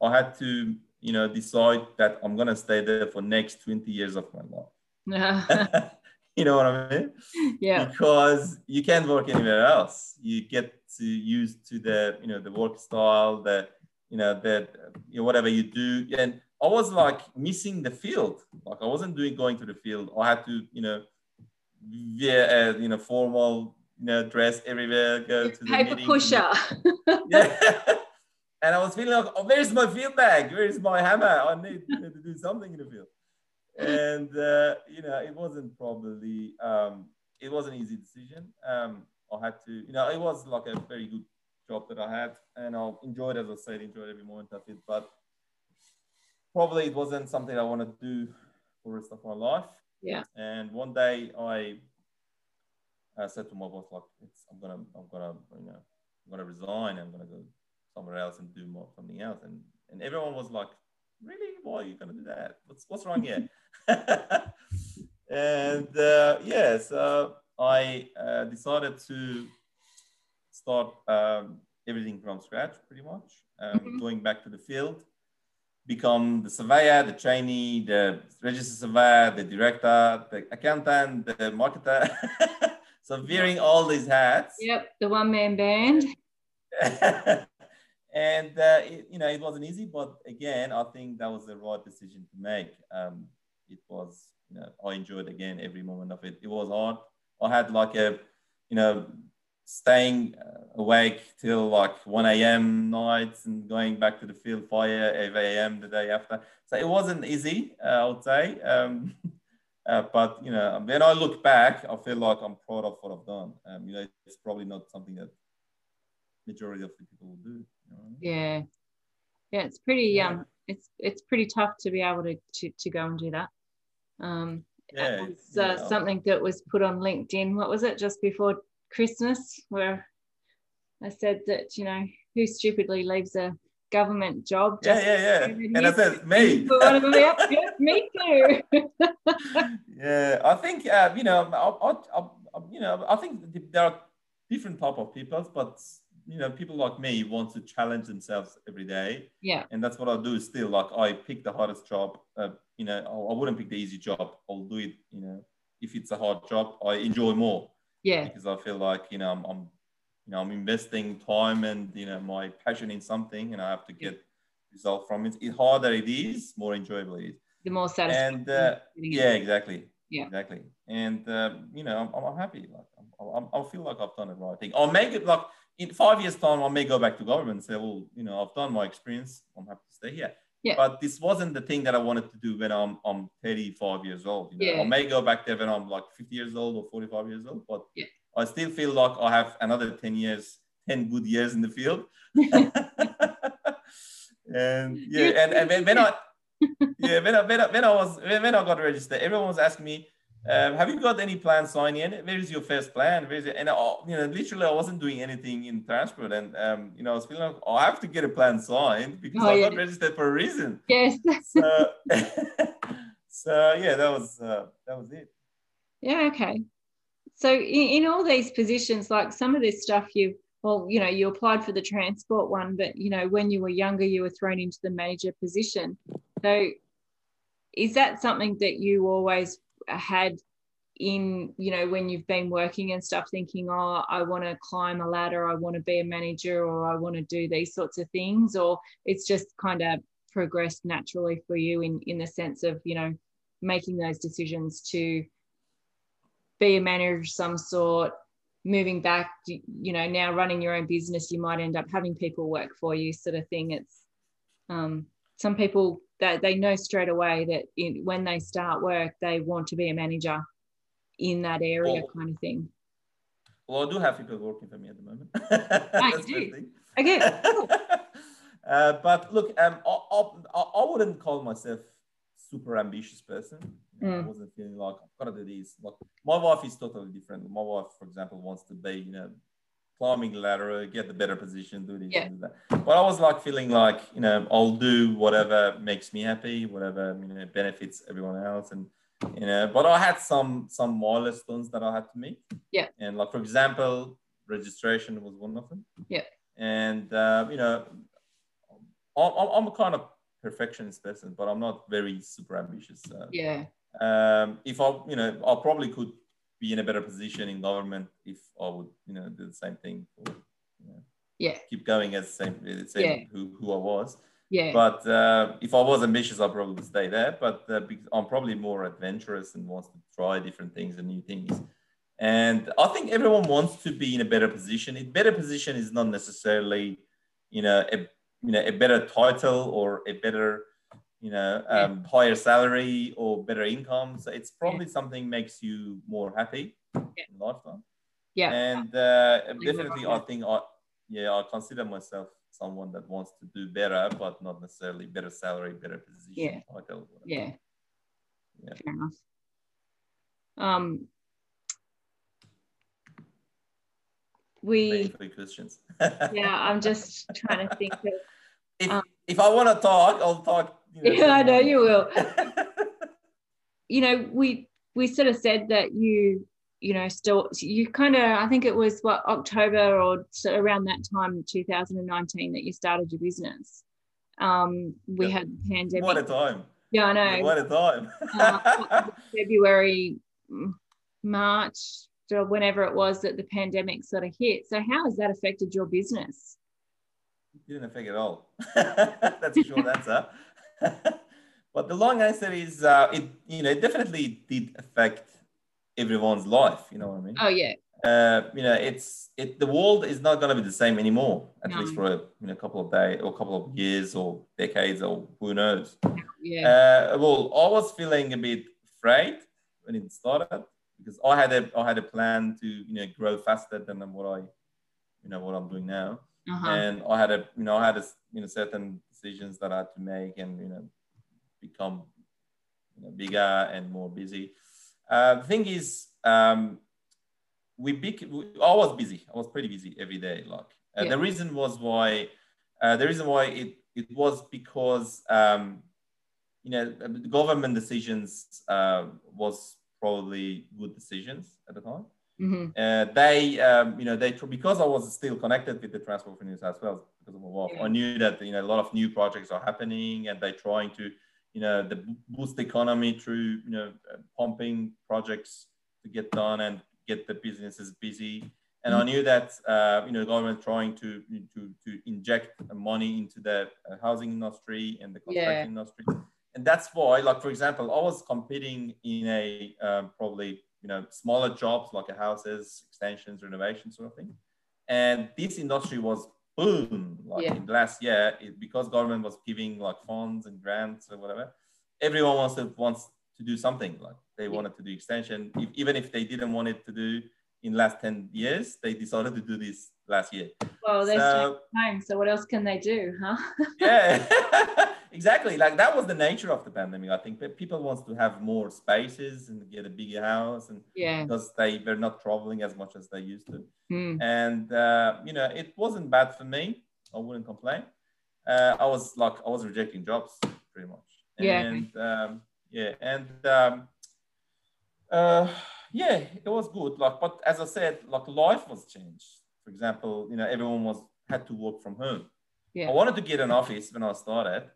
I had to, you know, decide that I'm gonna stay there for next 20 years of my life. You know what I mean? Yeah. Because you can't work anywhere else. You get to use to the you know the work style, the you know the you know, whatever you do, and I was like missing the field. Like I wasn't doing going to the field. I had to you know wear a you know formal you know dress everywhere, go to the paper meeting. pusher. yeah. And I was feeling like, oh, where's my field bag? Where's my hammer? I need, need to do something in the field and uh, you know it wasn't probably um, it was an easy decision. Um, I had to, you know, it was like a very good job that I had, and I enjoyed, as I said, enjoyed every moment of it. But probably it wasn't something I want to do for the rest of my life. Yeah. And one day I, I said to my boss, like, it's, I'm gonna, I'm gonna, you know, I'm gonna resign. I'm gonna go somewhere else and do more something else. And and everyone was like, really? Why are you gonna do that? What's what's wrong here? and uh, yeah, so I uh, decided to start um, everything from scratch, pretty much, um, mm-hmm. going back to the field, become the surveyor, the trainee, the registered surveyor, the director, the accountant, the marketer. so wearing all these hats. Yep, the one man band. and uh, it, you know it wasn't easy, but again, I think that was the right decision to make. Um, it was, you know, I enjoyed again every moment of it. It was hard. I had like a, you know, staying uh, awake till like 1 a.m. nights and going back to the field 5 a.m. the day after. So it wasn't easy, uh, I would say. Um, uh, but you know, when I look back, I feel like I'm proud of what I've done. Um, you know, it's probably not something that majority of the people will do. You know? Yeah, yeah, it's pretty. Yeah. Um, it's it's pretty tough to be able to to, to go and do that. Um, yeah, it's uh, yeah. something that was put on LinkedIn. What was it just before Christmas, where I said that you know who stupidly leaves a government job. yeah, yeah, yeah. And I said me. me too. yeah, I think uh, you know, I, I, I, you know, I think there are different type of people, but you know, people like me want to challenge themselves every day. Yeah. And that's what I do still. Like I pick the hardest job. Uh, you know, I, I wouldn't pick the easy job. I'll do it. You know, if it's a hard job, I enjoy more. Yeah. Because I feel like you know I'm, I'm you know I'm investing time and you know my passion in something, and I have to get yeah. result from it. The harder it is, more enjoyable it is. The more satisfying. And uh, yeah, exactly. Yeah. Exactly. And uh, you know, I'm, I'm happy. Like I'm, I'm, I feel like I've done the right thing. I'll make it like in five years' time, I may go back to government and say, well, you know, I've done my experience. I'm happy to stay here. Yeah. But this wasn't the thing that I wanted to do when I'm, I'm 35 years old. You know? yeah. I may go back there when I'm like 50 years old or 45 years old, but yeah. I still feel like I have another 10 years, 10 good years in the field. and yeah, and, and when, when I, yeah, when I, when I, when I was, when I got registered, everyone was asking me, um, have you got any plans signing in? Where is your first plan? Where is it? And I, you know, literally, I wasn't doing anything in transport, and um, you know, I was feeling like oh, I have to get a plan signed because oh, I yeah. got registered for a reason. Yes. so, so yeah, that was uh, that was it. Yeah. Okay. So in, in all these positions, like some of this stuff, you well, you know, you applied for the transport one, but you know, when you were younger, you were thrown into the manager position. So, is that something that you always had in you know when you've been working and stuff thinking oh i want to climb a ladder i want to be a manager or i want to do these sorts of things or it's just kind of progressed naturally for you in in the sense of you know making those decisions to be a manager of some sort moving back you know now running your own business you might end up having people work for you sort of thing it's um, some people that they know straight away that in, when they start work, they want to be a manager in that area, oh. kind of thing. Well, I do have people working for me at the moment. I do. Okay. uh, but look, um, I, I, I, wouldn't call myself super ambitious person. Mm. I wasn't feeling like I've got to do this. Like my wife is totally different. My wife, for example, wants to be, you know, climbing the ladder, get the better position, do this, yeah. do that. But I was like feeling like, you know, I'll do whatever makes me happy, whatever, you know, benefits everyone else. And, you know, but I had some, some milestones that I had to meet. Yeah. And like, for example, registration was one of them. Yeah. And, uh, you know, I'm, I'm a kind of perfectionist person, but I'm not very super ambitious. So, yeah. Um, if I, you know, I probably could be in a better position in government if I would, you know, do the same thing. Or, you know, yeah. Keep going as the same, same yeah. who, who I was. Yeah. But uh, if I was ambitious, I probably would stay there. But uh, I'm probably more adventurous and wants to try different things and new things. And I think everyone wants to be in a better position. A better position is not necessarily, you know, a you know a better title or a better you know, um, yeah. higher salary or better income. So it's probably yeah. something makes you more happy yeah. in lifetime. Yeah. And uh, definitely, I think I, yeah, I consider myself someone that wants to do better, but not necessarily better salary, better position, yeah. title. Yeah. Yeah. Fair enough. Um, we questions. yeah, I'm just trying to think of. If, um, if I want to talk, I'll talk. You know, yeah, I know you will. you know, we we sort of said that you you know still you kind of I think it was what October or so around that time 2019 that you started your business. Um, we yeah. had the pandemic. What a time! Yeah, I know. What a time! uh, February, March, or whenever it was that the pandemic sort of hit. So how has that affected your business? It didn't affect at all. That's a short answer. but the long answer is, uh, it you know, it definitely did affect everyone's life. You know what I mean? Oh yeah. Uh, you know, it's it. The world is not going to be the same anymore. At no. least for a you know, couple of days or a couple of years or decades or who knows. Yeah. Uh, well, I was feeling a bit afraid when it started because I had a I had a plan to you know grow faster than what I you know what I'm doing now, uh-huh. and I had a you know I had a you know certain decisions that I had to make and you know become you know, bigger and more busy. Uh, the thing is, um, we, bec- I was busy. I was pretty busy every day. Like uh, yeah. the reason was why uh, the reason why it it was because um, you know the government decisions uh, was probably good decisions at the time. Mm-hmm. Uh, they, um, you know, they because I was still connected with the Transport for New South Wales because of my. Yeah. I knew that you know a lot of new projects are happening, and they're trying to, you know, the boost the economy through you know uh, pumping projects to get done and get the businesses busy. And mm-hmm. I knew that uh, you know the government trying to to to inject money into the uh, housing industry and the construction yeah. industry and that's why like for example i was competing in a um, probably you know smaller jobs like houses extensions renovation sort of thing. And this industry was boom like yeah. in the last year it, because government was giving like funds and grants or whatever everyone wants to wants to do something. Like they yeah. wanted to do extension. If, even if they didn't want it to do in last 10 years they decided to do this last year. Well they so, time so what else can they do huh? Yeah exactly like that was the nature of the pandemic i think people wants to have more spaces and get a bigger house and yeah. because they were not traveling as much as they used to. Mm. and uh, you know it wasn't bad for me i wouldn't complain. Uh, i was like i was rejecting jobs pretty much. Yeah. And um, yeah and um, uh, yeah it was good like but as i said like life was changed. For example you know everyone was had to work from home. Yeah. I wanted to get an office when I started,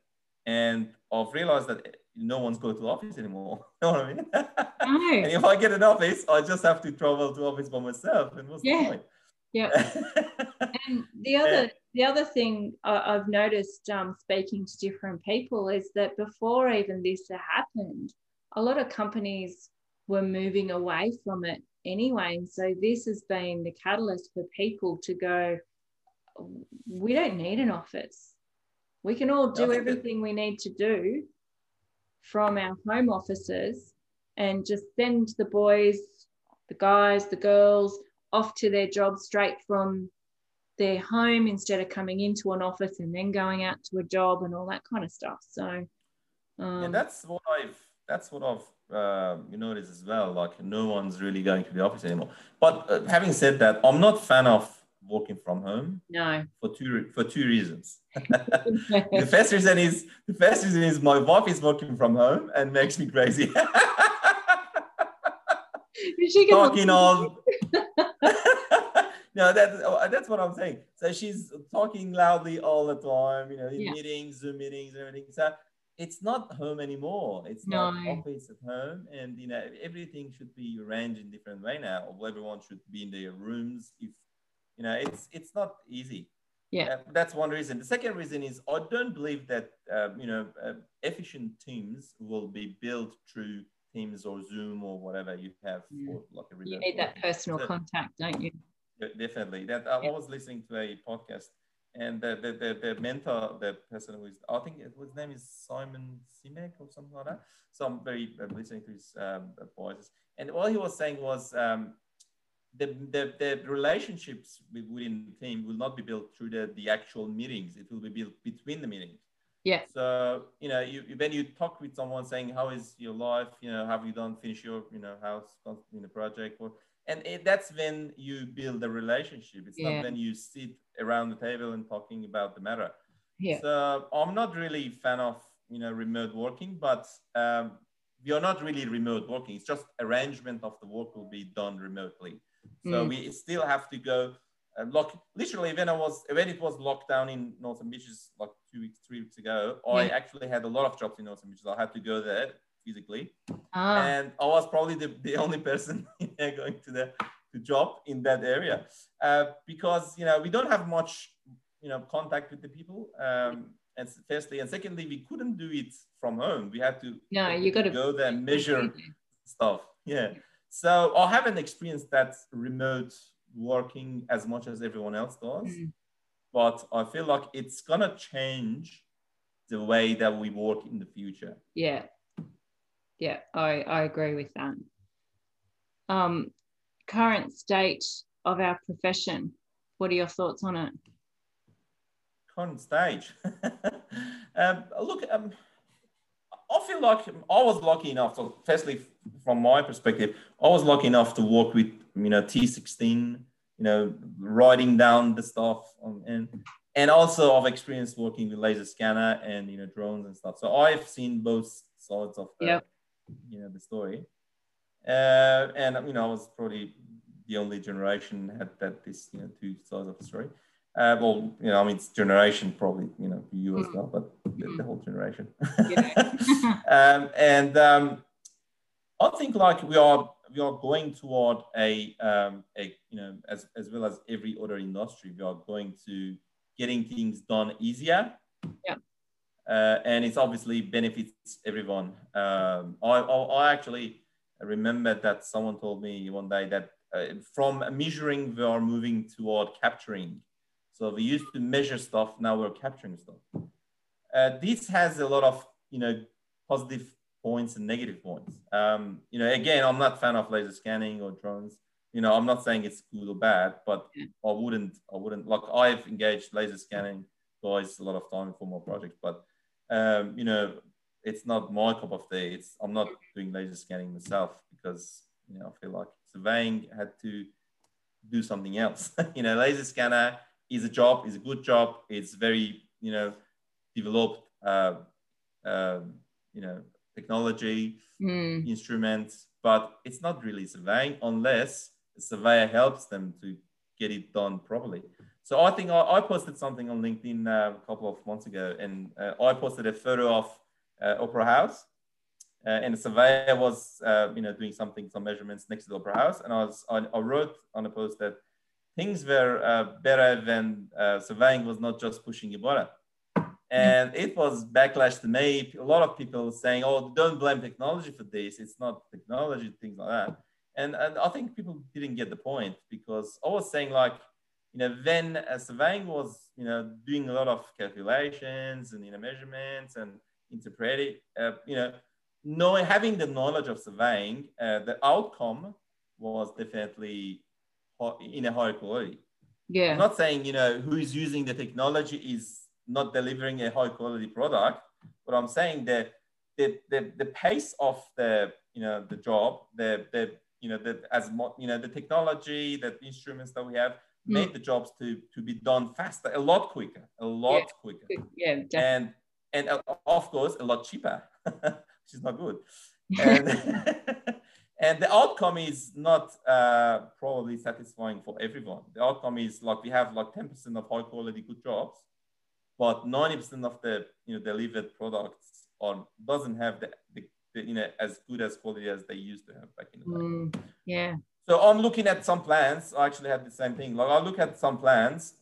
and I've realized that no one's going to the office anymore. you know what I mean? No. and if I get an office, I just have to travel to office by myself. And what's yeah. the point? Yeah. and the other yeah. the other thing I've noticed um, speaking to different people is that before even this happened, a lot of companies were moving away from it anyway. And so this has been the catalyst for people to go, we don't need an office we can all do everything we need to do from our home offices and just send the boys, the guys, the girls off to their jobs straight from their home instead of coming into an office and then going out to a job and all that kind of stuff. So, um, yeah, that's what I've that's what I've uh, you noticed as well. Like no one's really going to the office anymore. But uh, having said that, I'm not fan of working from home. No. For two for two reasons. the first reason is the first reason is my wife is working from home and makes me crazy. she talking all. no, that's oh, that's what I'm saying. So she's talking loudly all the time, you know, in yeah. meetings, Zoom meetings, and everything. So it's not home anymore. It's no. not office at home, and you know everything should be arranged in different way now. Everyone should be in their rooms if you know it's it's not easy. Yeah. Uh, that's one reason. The second reason is i don't believe that um, you know uh, efficient teams will be built through teams or zoom or whatever you have yeah. for like a you need that personal so, contact don't you? Definitely. That i was listening to a podcast and the, the, the, the mentor, the person who is, I think his name is Simon Sinek or something like that. So I'm very I'm listening to his um, voices. And all he was saying was, um, the, the, the relationships within the team will not be built through the, the actual meetings. It will be built between the meetings. Yeah. So you know, you when you talk with someone saying, "How is your life? You know, have you done finish your you know house you know project?" Or and it, that's when you build a relationship. It's Yeah. not when you sit around the table and talking about the matter. Yeah. So I'm not really fan of you know remote working, but um, we are not really remote working. It's just arrangement of the work will be done remotely. So Mm. we still have to go. Uh, lock literally when I was when it was locked down in Northern Beaches like two weeks, three weeks ago, I actually had a lot of jobs in Northern Beaches. I had to go there physically, Ah, and I was probably the, the only person going to the to job in that area uh, because you know we don't have much you know contact with the people. Um, and firstly, and secondly, we couldn't do it from home. We had to no, you got to go there and measure stuff. Yeah. So I haven't experienced that remote working as much as everyone else does, Mm. but I feel like it's gonna change the way that we work in the future. Yeah. Yeah, I, I agree with that. Um, current state of our profession. What are your thoughts on it? Current stage. um, look, um, I feel like I was lucky enough. So, firstly, from my perspective, I was lucky enough to work with you know T16. You know, writing down the stuff, um, and and also I've experienced working with laser scanner and you know drones and stuff. So I've seen both sides of the Yep. you know the story. Uh, and you know, I was probably the only generation had that this you know two sides of the story. Uh, well, you know, I mean, it's generation probably, you know, for you as Mm. well, but the, the whole generation. Yeah. um, and um, I think like we are we are going toward a um, a you know as as well as every other industry, we are going to getting things done easier. Yeah. Uh, and it's obviously benefits everyone. Um, I, I I actually remember that someone told me one day that uh, from measuring we are moving toward capturing. So we used to measure stuff, now we're capturing stuff. Uh, this has a lot of you know positive points and negative points. Um, you know, again, I'm not a fan of laser scanning or drones. You know, I'm not saying it's good or bad, but. I wouldn't, I wouldn't like I've engaged laser scanning guys a lot of time for my projects, but um, you know, it's not my cup of tea. It's I'm not doing laser scanning myself because you know I feel like surveying had to do something else. you know, laser scanner is a job, is a good job. It's very you know developed uh, um, you know technology Mm, instruments, but it's not really surveying unless the surveyor helps them to get it done properly. So I think I, I posted something on LinkedIn uh, a couple of months ago, and uh, I posted a photo of uh, Opera House, uh, and the surveyor was, uh, you know, doing something, some measurements next to the Opera House, and I was, I, I wrote on a post that things were uh, better when uh, surveying was not just pushing a button. And it was backlash to me. A lot of people saying, "Oh, don't blame technology for this. It's not technology, things like that." And and I think people didn't get the point because I was saying like, you know, when uh, surveying was, you know, doing a lot of calculations and you know measurements and interpreting, uh, you know, knowing having the knowledge of surveying, uh, the outcome was definitely in a higher quality. I'm yeah. not saying you know who is using the technology is not delivering a high quality product, but I'm saying that the, the, the pace of the you know the job, the the you know the as mo- you know the technology, the instruments that we have made the jobs to to be done faster, a lot quicker, a lot Yeah. quicker, Yeah, definitely. and and uh, of course a lot cheaper, which is not good. And, and the outcome is not uh, probably satisfying for everyone. The outcome is like we have like 10% of high quality good jobs, but 90% of the you know delivered products are doesn't have the, the, the you know as good as quality as they used to have back in the day. Mm, yeah. So I'm looking at some plans. I actually had the same thing. Like I look at some plans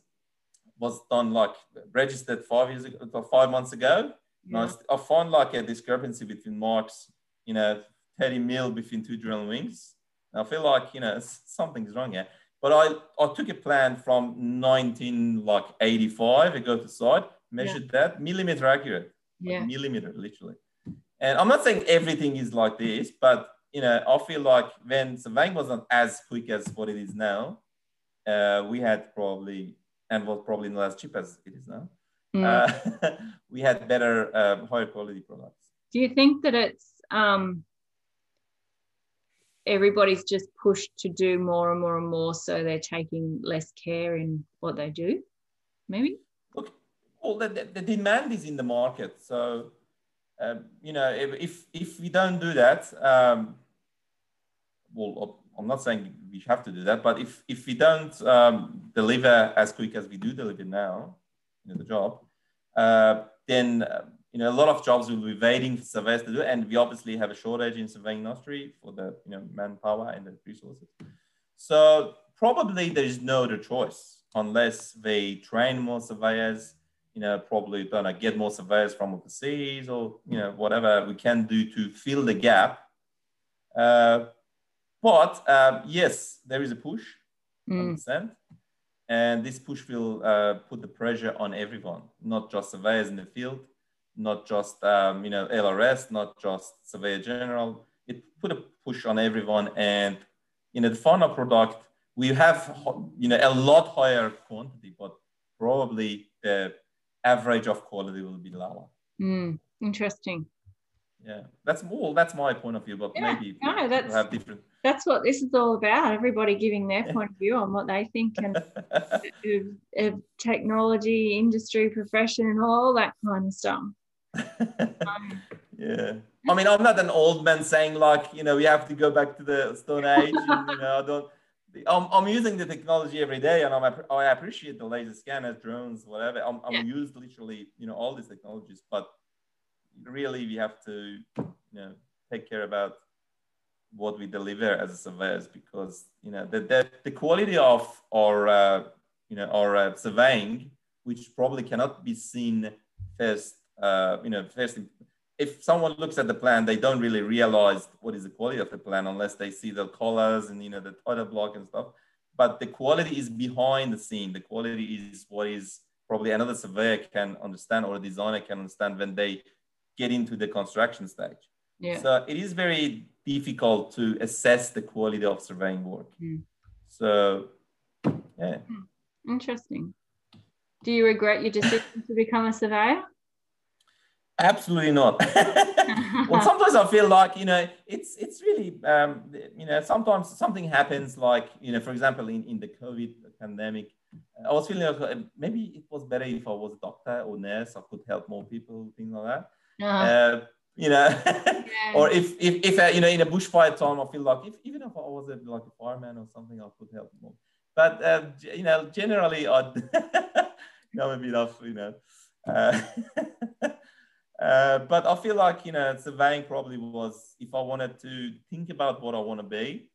was done like registered five years ago, five months ago. I Yeah. s- I find like a discrepancy between marks, you know, 30 mil between two drill wings. And I feel like, you know, something's wrong here. But I, I took a plan from 19 like 85, I go to site, measured that, millimeter accurate, like millimeter literally. And I'm not saying everything is like this, but you know, I feel like when surveying was not as quick as what it is now, uh, we had probably and was probably not as cheap as it is now. mm. uh, we had better, uh, higher quality products. Do you think that it's um, everybody's just pushed to do more and more and more, so they're taking less care in what they do? Maybe. Look, well, the, the demand is in the market, so um, you know, if if we don't do that, um, well, I'm not saying we have to do that, but if if we don't um, deliver as quick as we do deliver now, you know, the job, uh, then uh, you know a lot of jobs will be waiting for surveyors to do, and we obviously have a shortage in surveying industry for the you know manpower and the resources. So probably there is no other choice unless they train more surveyors you know, probably gonna get more surveyors from overseas or, you know, whatever we can do to fill the gap. Uh, but uh, yes, there is a push, mm. And this push will uh, put the pressure on everyone, not just surveyors in the field, not just, um, you know, LRS, not just surveyor general. It put a push on everyone. And, you know, the final product, we have, you know, a lot higher quantity, but probably the average of quality will be lower. Mm, interesting. Yeah, that's more. That's my point of view, but yeah, maybe no, that's, have different. That's what this is all about. Everybody giving their point of view on what they think and of, of technology, industry, profession, and all that kind of stuff. Um, yeah. I mean, I'm not an old man saying like, you know, we have to go back to the Stone Age. and, you know, I don't I'm, I'm using the technology every day and I'm, I appreciate the laser scanners, drones, whatever. I'm, I'm yeah. used literally, you know, all these technologies, but really we have to, you know, take care about what we deliver as a surveyors because, you know, the, the, the quality of our, uh, you know, our uh, surveying, which probably cannot be seen first, uh, you know, first if someone looks at the plan, they don't really realize what is the quality of the plan unless they see the colors and you know the title block and stuff. But the quality is behind the scene. The quality is what is probably another surveyor can understand or a designer can understand when they get into the construction stage. Yeah. So it is very difficult to assess the quality of surveying work. Mm. So yeah. Hmm. Interesting. Do you regret your decision to become a surveyor? Absolutely not. well, sometimes I feel like you know it's it's really um, you know sometimes something happens like you know for example in, in the COVID pandemic, I was feeling like uh, maybe it was better if I was a doctor or nurse. I could help more people, things like that. Uh-huh. Uh, you know, yeah. or if if if uh, you know in a bushfire time, I feel like if even if I was a, like a fireman or something, I could help more. But uh, you know, generally, I'd know a bit of you know. Uh, uh, but I feel like, you know, surveying probably was if I wanted to think about what I want to be,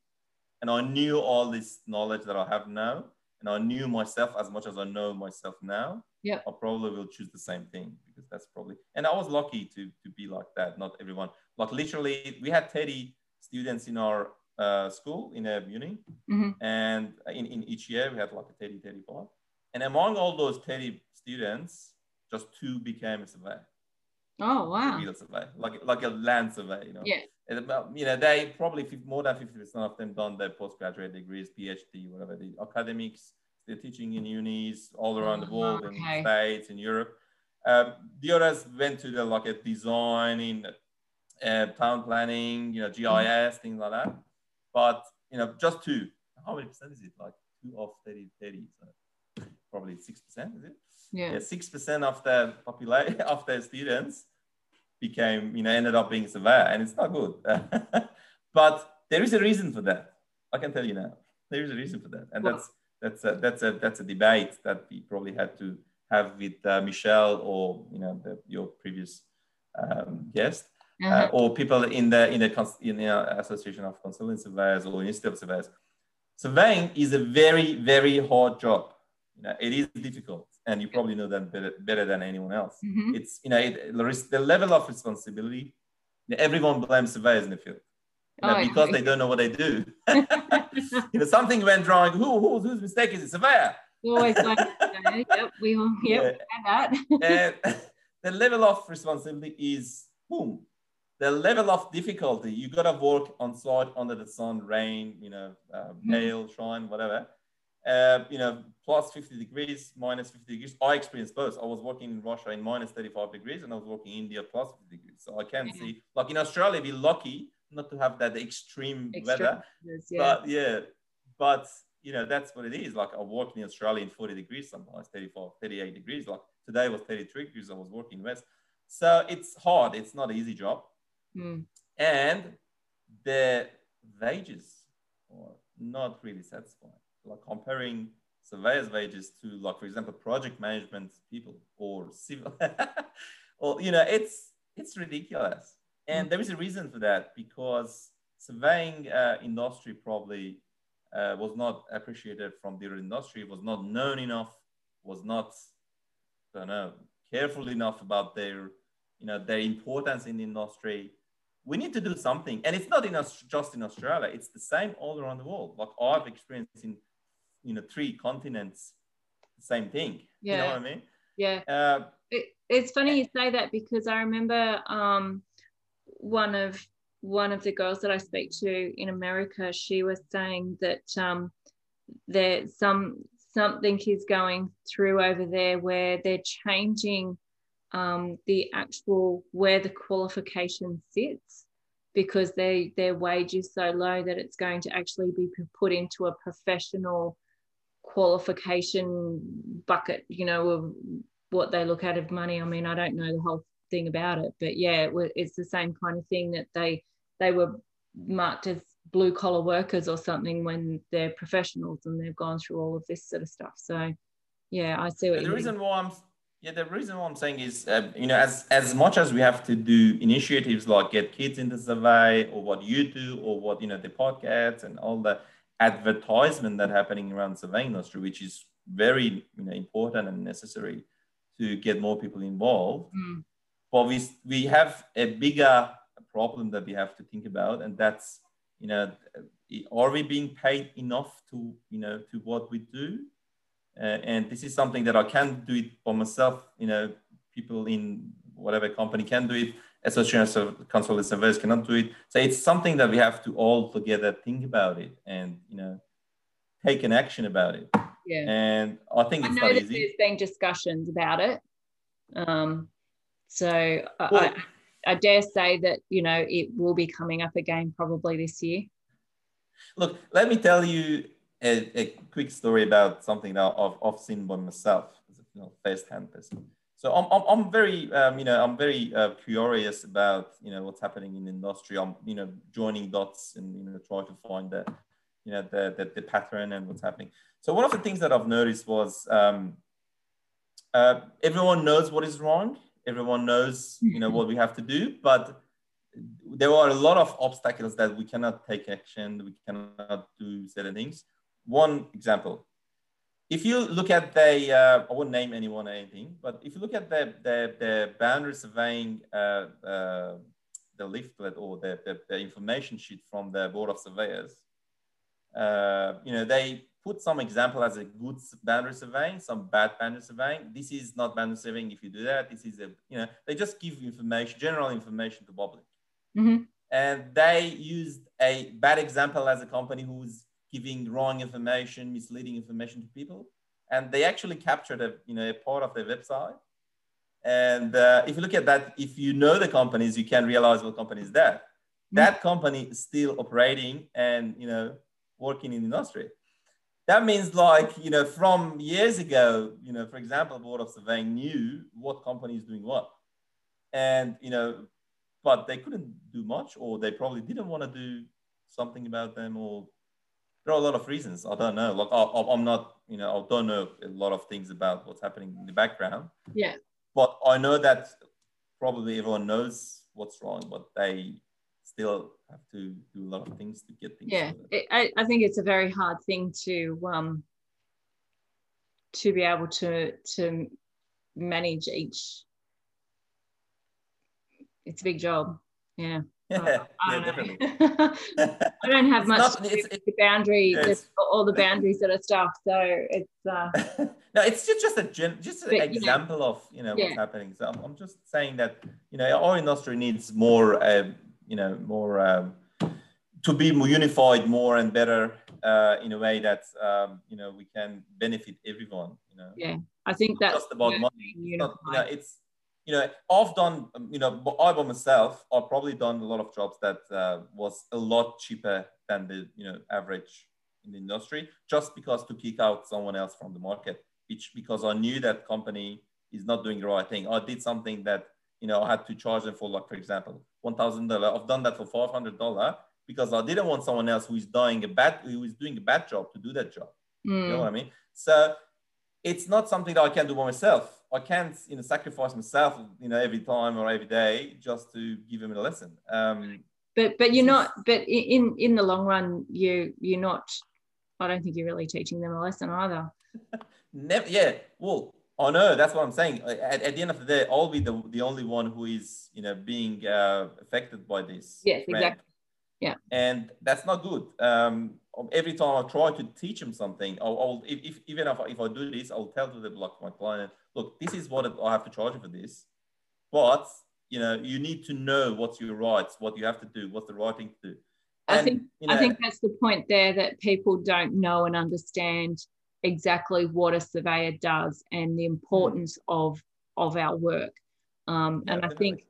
and I knew all this knowledge that I have now, and I knew myself as much as I know myself now, yeah, I probably will choose the same thing because that's probably, and I was lucky to, to be like that. Not everyone, like literally, we had 30 students in our uh, school in a uni, mm-hmm. and in, in each year we had like a 30, 35. And among all those 30 students, just two became a surveyor. Oh wow! Real survey, like like a land survey, you know. Yeah. And about, you know, they probably more than fifty percent of them done their postgraduate degrees, PhD, whatever the academics. They're teaching in unis all around the world, okay. in the states, in Europe. Um, the others went to the like a design in uh, town planning, you know, GIS, mm-hmm. things like that. But you know, just two. How many percent is it? Like two of 30, 30. So probably six percent, is it? Yeah. Six percent of the population of the students became, you know, ended up being a surveyor, and it's not good. but there is a reason for that. I can tell you now. There is a reason for that, and that's that's a, that's a that's a debate that we probably had to have with uh, Michelle or you know the, your previous um, guest. Uh, or people in the in the in the association of consulting surveyors or institute of surveyors. Surveying is a very very hard job. You know, it is difficult and you probably know that better, better than anyone else. Mm-hmm. It's you know it, the level of responsibility. Everyone blames surveyors in the field you know, oh, because they don't know what they do. you know, something went wrong. Who, who whose mistake is it? Surveyor. Always like, yep, we all, yep, yeah. that. and the level of responsibility is boom. The level of difficulty, you got to work on site under the sun, rain, you know, uh, hail, shine, whatever uh, you know, plus 50 degrees, minus 50 degrees. I experienced both. I was working in Russia in minus 35 degrees and I was working in India plus 50 degrees. So I can yeah. see, like in Australia, we're lucky not to have that extreme, extreme weather. Yeah. But yeah, but you know, that's what it is. Like I work in Australia in 40 degrees, sometimes 35, 38 degrees. Like today was 33 degrees. I was working west. So it's hard. It's not an easy job. Mm. And the wages are not really satisfying. Like comparing surveyors' wages to, like, for example, project management people or civil, or, you know, it's, it's ridiculous. And mm. there is a reason for that because surveying uh, industry probably uh, was not appreciated from the industry, was not known enough, was not, I don't know, careful enough about their, you know, their importance in the industry. We need to do something, and it's not in us just in Australia. It's the same all around the world. Like I've experienced in, you know, three continents, same thing. Yeah. You know what I mean? Yeah. Uh, it, it's funny you say that because I remember um, one of one of the girls that I speak to in America, she was saying that um, there's some something is going through over there where they're changing um, the actual where the qualification sits because they their wage is so low that it's going to actually be put into a professional qualification bucket you know of what they look at of money i mean i don't know the whole thing about it but yeah it's the same kind of thing that they they were marked as blue collar workers or something when they're professionals and they've gone through all of this sort of stuff so yeah i see what the reason mean. why i'm yeah the reason why i'm saying is uh, you know as as much as we have to do initiatives like get kids into survey or what you do or what you know the podcasts and all the advertisement that happening around the surveying industry which is very you know important and necessary to get more people involved. Mm. But we, we have a bigger problem that we have to think about and that's you know are we being paid enough to you know to what we do? Uh, and this is something that i can't do it by myself. You know people in whatever company can do it association of consultant surveyors cannot do it. So it's something that we have to all together think about it and you know take an action about it. Yeah. And i think it's I know not easy. there's been discussions about it. Um so well, I, I dare say that you know it will be coming up again probably this year. Look, let me tell you a, a quick story about something that I've, I've seen by myself as a you know, first-hand person. So I'm, I'm, I'm very, um, you know, I'm very uh, curious about, you know, what's happening in industry. I'm, you know, joining dots and, you know, try to find the, you know, the, the, the pattern and what's happening. So one of the things that I've noticed was um, uh, everyone knows what is wrong everyone knows you know what we have to do but there are a lot of obstacles that we cannot take action we cannot do certain things one example if you look at the uh, i won't name anyone or anything but if you look at the the, the boundary surveying uh, uh, the leaflet or the, the, the, information sheet from the board of surveyors uh, you know they put some example as a good boundary surveying, some bad boundary surveying. This is not boundary surveying if you do that. This is a, you know, they just give information, general information to public. Mm-hmm. And they used a bad example as a company who's giving wrong information, misleading information to people. And they actually captured a, you know, a part of their website. And uh, if you look at that, if you know the companies, you can realize what company is that. Mm-hmm. That company is still operating and, you know, working in the industry that means like you know from years ago you know for example board of surveying knew what company is doing what and you know but they couldn't do much or they probably didn't want to do something about them or there are a lot of reasons i don't know like I, i'm not you know i don't know a lot of things about what's happening in the background yeah but i know that probably everyone knows what's wrong but they still have to do a lot of things to get things. Yeah, it, I, I think it's a very hard thing to um to be able to to manage each. It's a big job. Yeah. Yeah, I, yeah, definitely. I don't have much not, it's, it's, boundary, all the boundaries that are stuff. So it's uh, no, it's just just a gen, just an example know, of you know yeah. what's happening. So I'm, I'm, just saying that you know our industry needs more uh, you know more um, to be more unified more and better uh, in a way that um, you know we can benefit everyone. You know. Yeah, I think that's just about money. It's not, you know, it's you know I've done um, you know I by myself I've probably done a lot of jobs that uh, was a lot cheaper than the you know average in the industry just because to kick out someone else from the market. Which because I knew that company is not doing the right thing. I did something that you know I had to charge them for like for example one thousand dollar. I've done that for five hundred dollar because I didn't want someone else who is doing a bad who is doing a bad job to do that job. Mm. You know hmm. what I mean? So it's not something that I can do by myself. I can't, you know, sacrifice myself, you know, every time or every day just to give him a lesson. Um, but but you're not. But in in the long run, you you're not. I don't think you're really teaching them a lesson either. Never. Yeah. Well, I know. That's what I'm saying. At, at the end of the day, I'll be the the only one who is, you know, being uh, affected by this. Yes, exactly. Yeah. And that's not good. Um, every time I try to teach them something, I'll, I'll if, if, even if I, if I do this, I'll tell to the like my client, look, this is what I have to charge you for this, but you know, you need to know what's your rights, what you have to do, what's the right thing to do. And, I think you know, I think that's the point there that people don't know and understand exactly what a surveyor does and the importance mm. of of our work. Um, yeah, and I think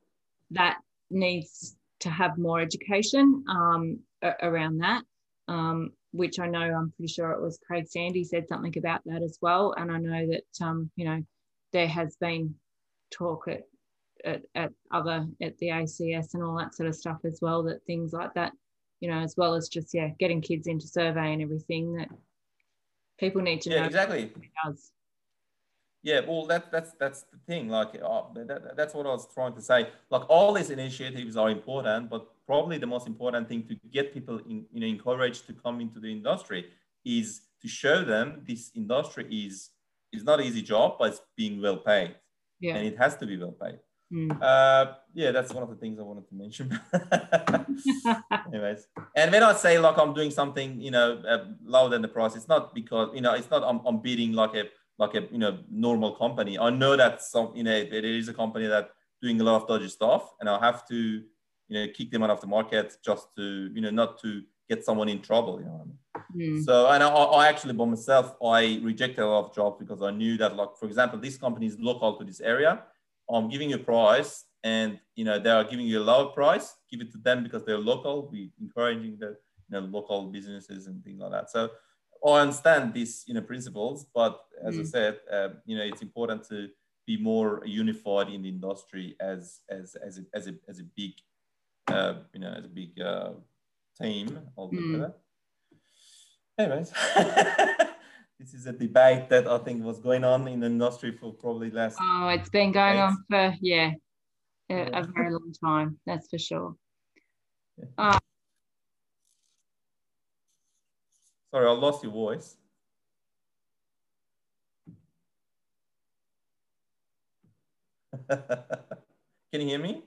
that needs to have more education um, around that, um, which I know I'm pretty sure it was Craig Sandy said something about that as well. And I know that, um, you know, there has been talk at, at, at other, at the ACS and all that sort of stuff as well, that things like that, you know, as well as just, yeah, getting kids into survey and everything that people need to yeah, know. Exactly. Yeah, well, that, that's that's the thing. Like uh, that, that's what I was trying to say. Like all these initiatives are important, but probably the most important thing to get people in, you know encouraged to come into the industry is to show them this industry is is not an easy job, but it's being well paid. Yeah. And it has to be well paid. Mm. Uh, yeah, that's one of the things I wanted to mention. Anyways, and when I say like I'm doing something, you know, uh, lower than the price, it's not because you know it's not I'm, I'm bidding like a like a you know normal company. I know that some you know it is a company that doing a lot of dodgy stuff, and I have to you know kick them out of the market just to you know not to get someone in trouble. You know. Mm. So and I, I, actually by myself I rejected a lot of jobs because I knew that like for example this company is local to this area. I'm giving you a price and you know they are giving you a lower price. Give it to them because they're local. We encouraging the you know local businesses and things like that. So I understand these you know principles, but as mm. I said, uh, you know it's important to be more unified in the industry as as as a as a, as a big uh, you know as a big uh, team altogether. Mm. Anyways, this is a debate that I think was going on in the industry for probably last. Oh, it's been going days. on for yeah, a, yeah. a, very long time. That's for sure. Yeah. Uh, Sorry, I lost your voice. Can you hear me?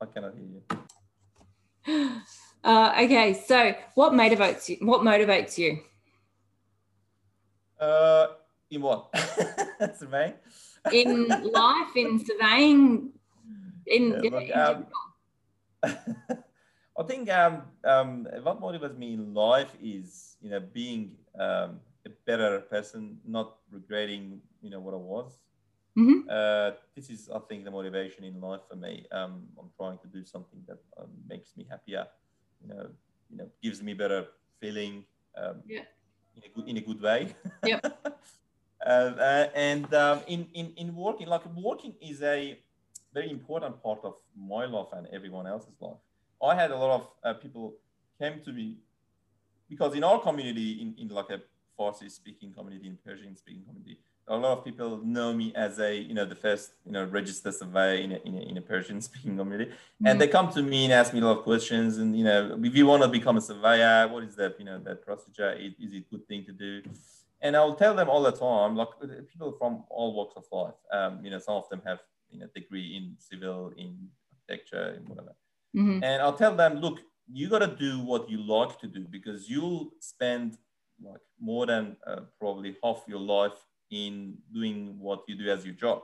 I cannot hear you. Uh, okay, so what motivates you? What motivates you? Uh, in what? surveying. in life, in surveying, in, yeah, look, in um, I think um, um, what motivates me in life is, you know, being um, a better person, not regretting, you know, what I was. Mm-hmm. Uh, this is, I think, the motivation in life for me. Um, I'm trying to do something that um, makes me happier. You know, you know, gives me better feeling. Um, yeah. In a good, in a good way. Yeah. uh, uh, and um, in, in in working, like working is a very important part of my life and everyone else's life. I had a lot of uh, people came to me because in our community, in, in like a Farsi speaking community, in Persian speaking community, a lot of people know me as a, you know, the first, you know, registered surveyor in a, in a, in a Persian speaking community. Mm-hmm. And they come to me and ask me a lot of questions. And, you know, if you want to become a surveyor, what is that, you know, that procedure? Is, is it a good thing to do? And I'll tell them all the time, like people from all walks of life, um, you know, some of them have, you know, degree in civil, in architecture, in whatever. Mm-hmm. And I'll tell them, look, you got to do what you like to do because you'll spend like more than uh, probably half your life in doing what you do as your job.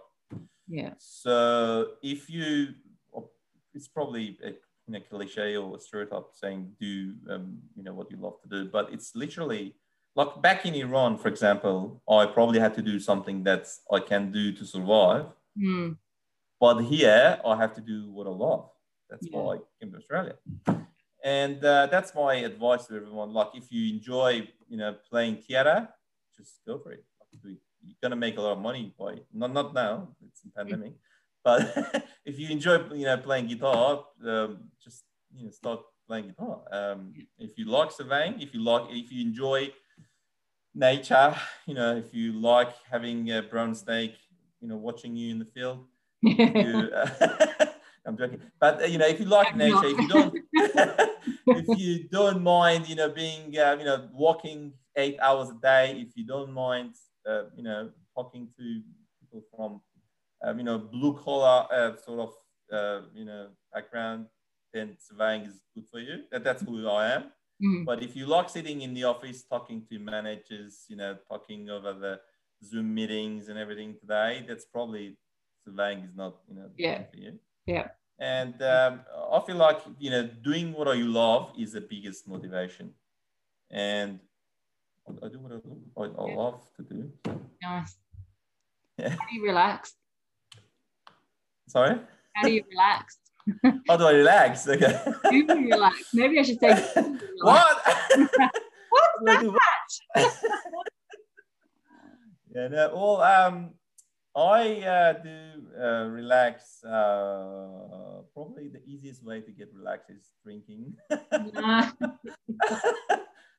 Yeah. So if you, it's probably a you know cliche or a stereotype saying do um, you know what you love to do, but it's literally like back in Iran, for example, I probably had to do something that I can do to survive. Mm. But here, I have to do what I love. That's Yeah. why I came to Australia. And uh, that's my advice to everyone. Like, if you enjoy, you know, playing theater, just go for it. You're gonna make a lot of money by not not now. It's a pandemic, but if you enjoy, you know, playing guitar, um, just you know, start playing guitar. Um, if you like surveying, if you like, if you enjoy nature, you know, if you like having a brown snake, you know, watching you in the field, you, uh, I'm joking. But uh, you know, if you like I'm nature, not. if you don't, if you don't mind, you know, being, uh, you know, walking eight hours a day, if you don't mind, uh, you know, talking to people from, um, you know, blue collar uh, sort of, uh, you know, background, then surveying is good for you. That, that's who I am. Mm. But if you like sitting in the office talking to managers, you know, talking over the Zoom meetings and everything today, that's probably surveying is not, you know, Yeah. for you. Yeah. And um, I feel like, you know, doing what you love is the biggest motivation. And I, I do what I, do, I, I love to do. Nice. Yeah. How do you relax? Sorry? How do you relax? How do I relax? Okay. Do you relax? Maybe I should say. do you relax. what? What's What do yeah, no, well, um, I uh, do uh, relax. Uh, probably the easiest way to get relaxed is drinking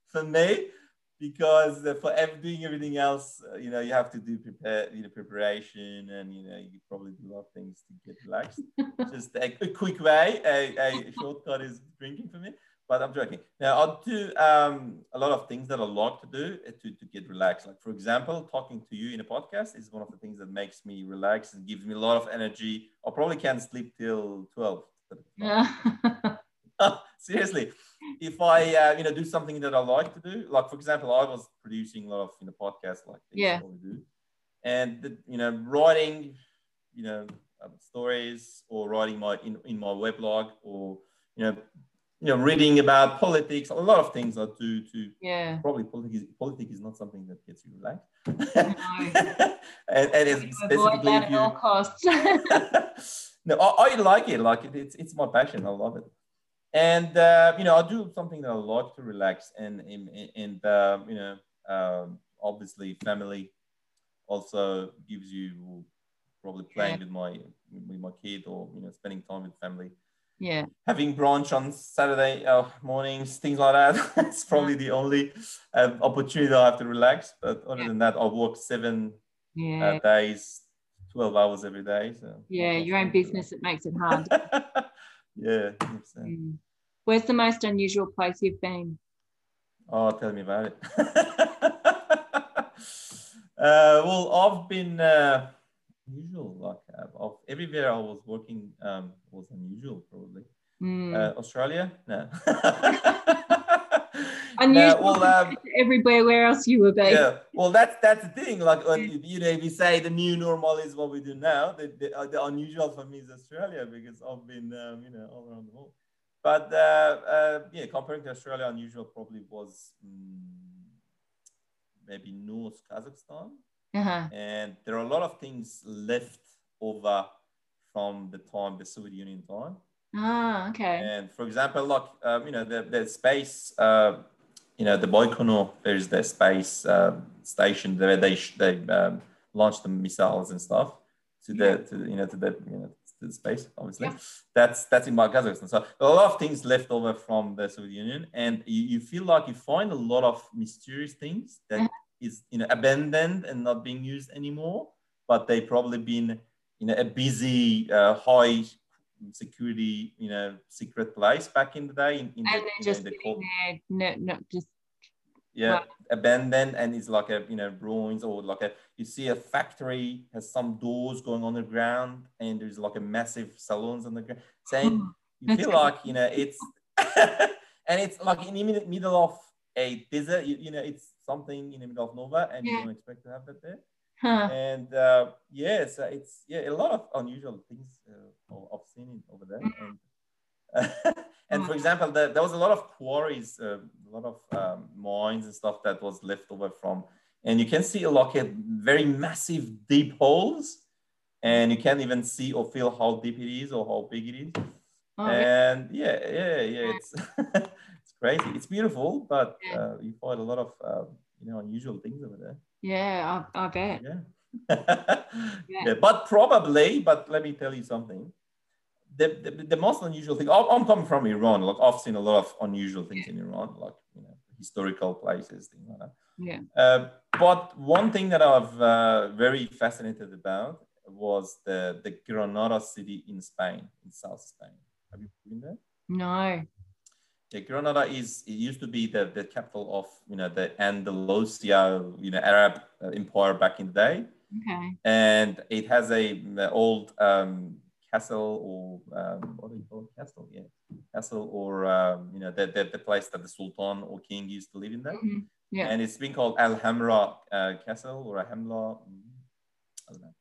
for me, because for doing everything else, uh, you know, you have to do prepare, you know, preparation, and you know, you probably do a lot of things to get relaxed. Just a, a quick way, a, a shortcut is drinking for me. But I'm joking. Now, I'll do um, a lot of things that I like to do uh, to, to get relaxed. Like, for example, talking to you in a podcast is one of the things that makes me relax and gives me a lot of energy. I probably can't sleep till 12. Yeah. Seriously, if I uh, you know do something that I like to do, like for example, I was producing a lot of you know podcasts like this, Yeah. do, and the, you know writing, you know um, stories or writing my in, in my weblog or you know you know reading about politics, a lot of things I do to yeah. probably politics. Politics is not something that gets you relaxed, No. and, and it's specifically if at you all costs. no, I, I like it. Like it, it's it's my passion. I love it. And uh, you know, I do something that I like to relax, and and, uh, you know, um, obviously, family also gives you probably playing with my with my kid or you know, spending time with family, yeah. having brunch on Saturday uh, mornings, things like that. it's probably the only uh, opportunity I have to relax. But other Yeah. than that, I work seven Yeah. uh, days, twelve hours every day. So yeah. Your own business, it makes it hard. yeah. Mm. Where's the most unusual place you've been? Oh, tell me about it. uh, well, I've been uh, unusual. Like uh, of everywhere I was working um, was unusual. Probably Mm. uh, Australia. No. unusual well, um, everywhere where else you were been. yeah. Well, that's that's the thing. Like when you, know, if you say the new normal is what we do now, the, the, uh, the unusual for me is Australia because I've been um, you know all around the world. But uh, uh, yeah, comparing to Australia, unusual probably was mm, maybe North Kazakhstan, Uh-huh. and there are a lot of things left over from the time the Soviet Union time. Ah, okay. And for example, like um, you know, the, the space, uh, you know, the Baikonur, there's the space um, station where they sh- they um, launched the missiles and stuff to the to you know to the you know to the space. Obviously, Yeah. that's that's in Kazakhstan. So a lot of things left over from the Soviet Union, and you, you feel like you find a lot of mysterious things that Uh-huh. is you know abandoned and not being used anymore, but they probably been you know a busy uh, high security, you know, secret place back in the day. In, in the, And know, just in the sitting cold, there, no, no, just yeah, abandoned, and it's like a you know ruins or like a you see a factory has some doors going on the ground, and there's like a massive salons on the ground. Saying Oh, you feel like you know it's and it's like in the middle of a desert. You, you know, it's something in the middle of nowhere, and you don't expect to have that there. Huh. And uh, yeah, so it's yeah a lot of unusual things uh, I've seen over there. And and for example, the, there was a lot of quarries, uh, a lot of um, mines and stuff that was left over from, and you can see a lot of very massive deep holes, and you can't even see or feel how deep it is or how big it is. Oh, and yeah, yeah, yeah, it's it's crazy. It's beautiful, but uh, you find a lot of uh, you know unusual things over there. Yeah, I, I bet. Yeah. yeah. yeah. But probably, but let me tell you something the, the, the, most unusual thing, I'm coming from Iran, like I've seen a lot of unusual things in Iran, like, you know, historical places, things like that. Yeah. Uh, but one thing that I've uh, very fascinated about was the, the Granada city in Spain, in South Spain. Have you been there? No. Yeah, Granada is, it used to be the, the capital of, you know, the Andalusia, you know, Arab uh, empire back in the day. Okay. And it has a, old, um, castle or um, what do you call it? Castle, yeah, castle or um, you know the, the, the place that the sultan or king used to live in there. Mm-hmm. Yeah, and it's been called Alhambra uh, Castle or Alhambra. Mm, I don't know.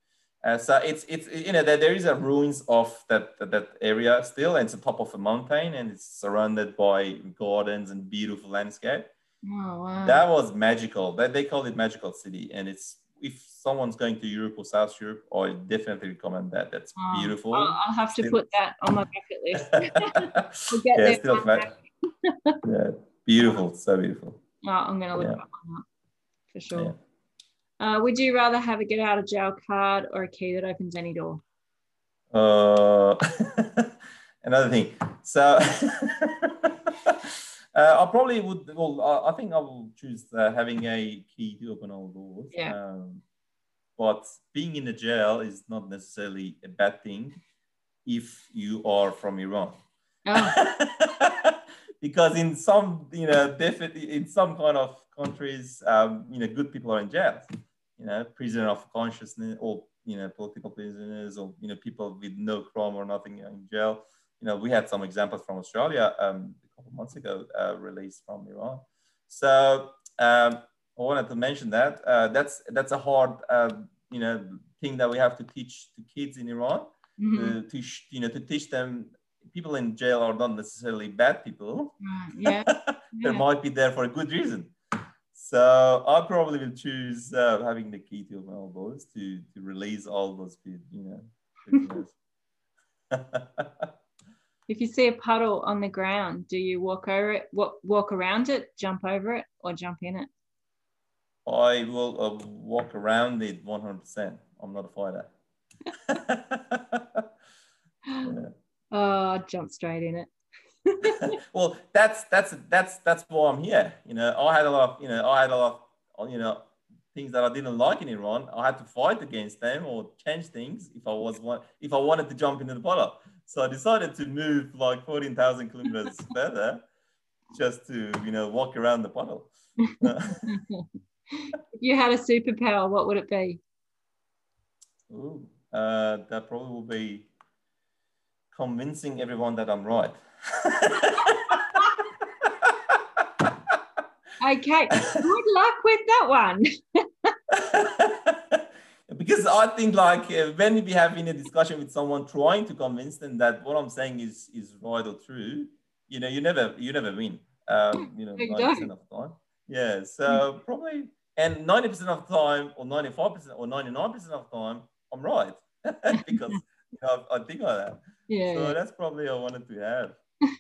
Uh, so it's it's you know there, there is a ruins of that, that, that area still, and it's on top of a mountain, and it's surrounded by gardens and beautiful landscape. Oh, wow. That was magical. They, they call it magical city, and it's if someone's going to Europe or South Europe, I definitely recommend that. That's oh, beautiful. I'll, I'll have to put that on my bucket list. we'll yeah, still fat. yeah, beautiful, so beautiful. Oh, I'm going to look yeah. up for sure. Yeah. Uh, would you rather have a get out of jail card or a key that opens any door? Uh, another thing. So Uh, I probably would. Well, I, I think I will choose uh, having a key to open all doors. Yeah. Um, but being in a jail is not necessarily a bad thing if you are from Iran. Oh. because in some, you know, definitely in some kind of countries, um, you know, good people are in jail. You know, prisoner of consciousness or you know, political prisoners or you know, people with no crime or nothing in jail. You know, we had some examples from Australia. Um, a couple months ago uh, released from Iran. So um, I wanted to mention that uh, that's that's a hard uh, you know thing that we have to teach to kids in Iran mm-hmm. to teach you know to teach them people in jail are not necessarily bad people. Yeah. they might be there for a good reason. So I probably will choose uh, having the key to my elbows to to release all those you know. If you see a puddle on the ground, do you walk over it, walk, walk around it, jump over it, or jump in it? I will uh, walk around it 100%. I'm not a fighter. yeah. Oh, jump straight in it. well, that's that's that's that's why I'm here. You know, I had a lot of you know I had a lot of you know things that I didn't like in Iran. I had to fight against them or change things if I was one if I wanted to jump into the puddle. So I decided to move like 14,000 kilometers further just to, you know, walk around the puddle. if you had a superpower, what would it be? Ooh, uh, that probably will be convincing everyone that I'm right. okay, good luck with that one. because I think like uh, when we have in a discussion with someone trying to convince them that what I'm saying is is right or true, you know, you never you never win. Um, you know, ninety percent of the time. Yeah. So probably and ninety percent of the time, or ninety five percent, or ninety nine percent of the time, I'm right because you know, I, I think like that. Yeah. So that's probably I wanted to have.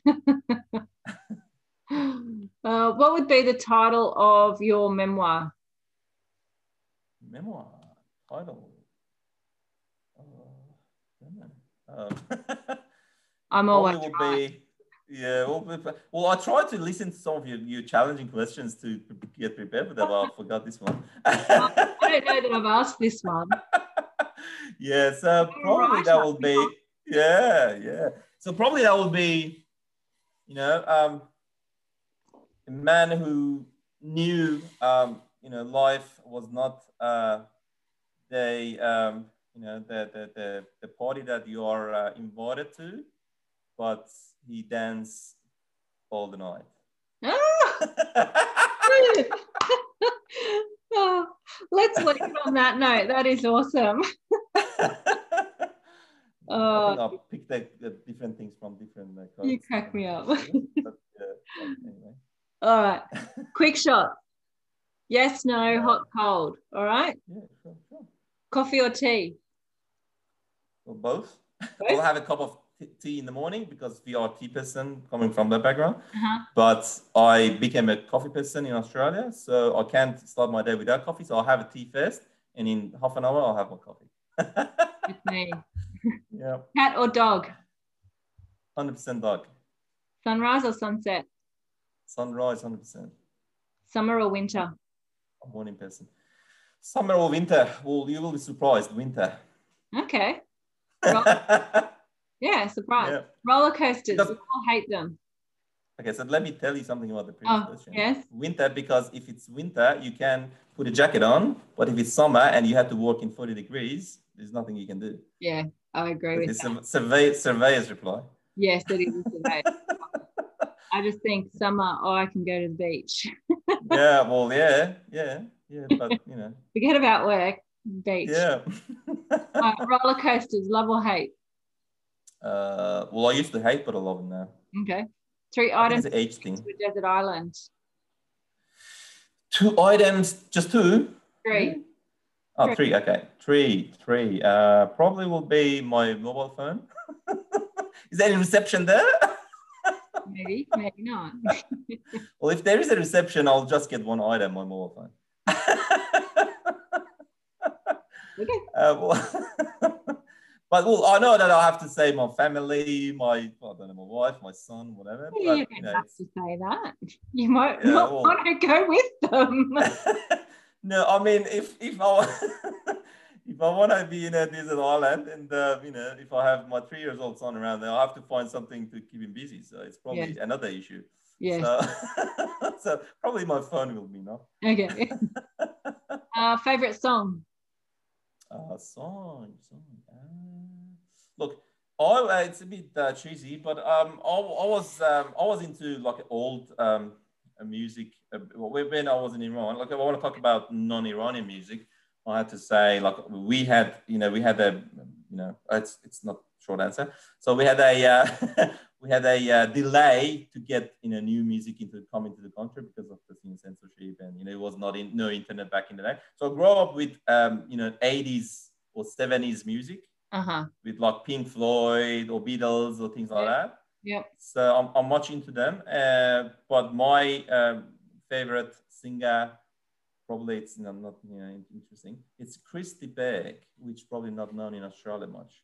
uh, what would be the title of your memoir? Memoir title. Uh, um, I'm always will be, yeah. Well, well, I tried to listen to some of your, your challenging questions to get prepared for that, but I forgot this one. I don't know that I've asked this one. yeah, so probably right, that will be, yeah, yeah. So probably that will be, you know, um, a man who knew, um, you know, life was not. Uh, they um, you know the, the the the party that you are uh, invited to, but he danced all the night. oh, let's leave on that note. That is awesome. Oh, I'll pick the, the different things from different. Uh, you crack me up. But, but anyway. All right. Quick shot. Yes, no, hot, cold. All right. Yeah, sure, sure. Coffee or tea? Well, both. Both? I'll have a cup of tea in the morning because we are tea person coming from that background. Uh-huh. But I became a coffee person in Australia, so I can't start my day without coffee. So I'll have a tea first, and in half an hour I'll have my coffee. With me. Yeah, Cat or dog? hundred percent dog. Sunrise or sunset? Sunrise, hundred percent. Summer or winter? I'm morning person. Summer or winter? Well, you will be surprised. Winter. Okay. okay, Yeah, surprise. Yeah. Roller coasters. Because- We all hate them. Okay, so let me tell you something about the previous Oh, question. yes. Winter, because if it's winter, you can put a jacket on, but if it's summer and you have to walk in 40 degrees, there's nothing you can do. Yeah, I agree with that. survey, surveyor's reply. Yes, it is today. I just think summer, oh, I can go to the beach. yeah, well, yeah, yeah, yeah, but you know, Forget about work, beach. yeah. Uh, roller coasters, love or hate? uh, well, I used to hate, but I love them now. Okay. Three I items it's an age to thing. a desert island. Two items, just two. Three. Oh, Three. three. Okay, three, three. Uh, probably will be my mobile phone. is there any reception there? Maybe, maybe not. Well, if there is a reception, I'll just get one item, my mobile phone. Okay. Uh, well, but well, I know that I have to say my family, my I don't know, my wife, my son, whatever. You But, don't you know, have to say that. You might Yeah, not well- want to go with them. No, I mean, if if I if I want to be in a desert island, and uh, you know, if I have my three years old son around there, I have to find something to keep him busy. So it's probably another issue. yes. So, so probably my phone will be enough. Okay. uh, favorite song? Uh, song, song. Uh, look, I, uh, it's a bit uh, cheesy, but um, I, I was um, I was into like old um, music when I was in Iran. Like, I want to talk about non-Iranian music. I had to say, like, we had, you know, we had a, you know, it's it's not short answer. So we had a uh, we had a uh, delay to get you know new music into come into the country because of the censorship and you know it was not in no internet back in the day. So I grew up with um, you know 80s or 70s music Uh huh. with like Pink Floyd or Beatles or things like Yeah. that. Yep. So I'm, I'm much into them. Uh, but my um, favorite singer, probably it's not, not you know, interesting. It's Chris de Burgh, which probably not known in Australia much.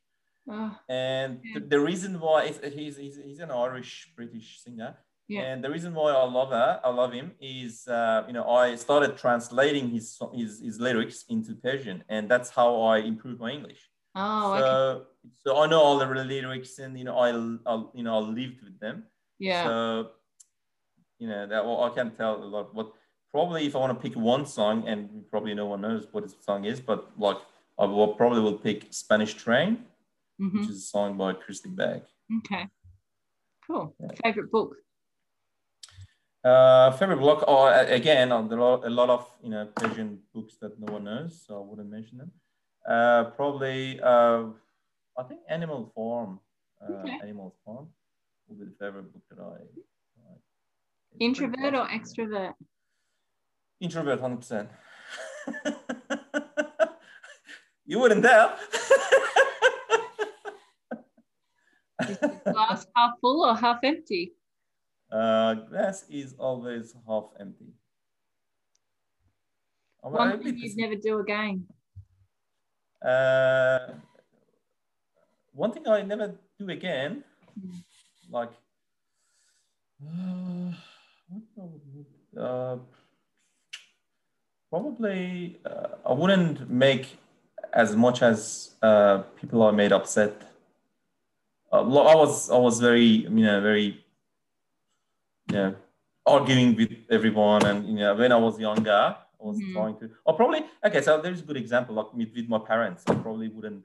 Oh, And Yeah. the, the reason why he's, he's, he's an Irish British singer. Yeah. And the reason why I love her, I love him, is uh, you know I started translating his, his his lyrics into Persian, and that's how I improved my English. oh, so, okay. so I know all the lyrics, and you know I, I you know I lived with them. Yeah. So, you know, that well, I can't tell a lot. But probably if I want to pick one song, and probably no one knows what this song is, but like I will probably will pick Spanish Train, hmm which is a song by Christy Begg. Okay. Cool. Yeah. Favorite book? Uh, favorite block, oh, again, there are a lot of you know Persian books that no one knows, so I wouldn't mention them. Uh, probably, uh, I think Animal Farm, uh, Okay. Animal Farm, will be the favorite book that I. I it's pretty Introvert or extrovert? Introvert, hundred percent. you wouldn't tell. Is the glass half full or half empty? uh, glass is always half empty. I'm One thing you'd never do again. Uh, one thing I never do again, Mm. like, uh, what I would do? Uh, probably uh, I wouldn't make as much as uh, people are made upset. Uh, I was I was very you know very you know arguing with everyone, and you know when I was younger, I was Mhm. trying to. Or probably okay. So there's a good example. Like with, with my parents, I probably wouldn't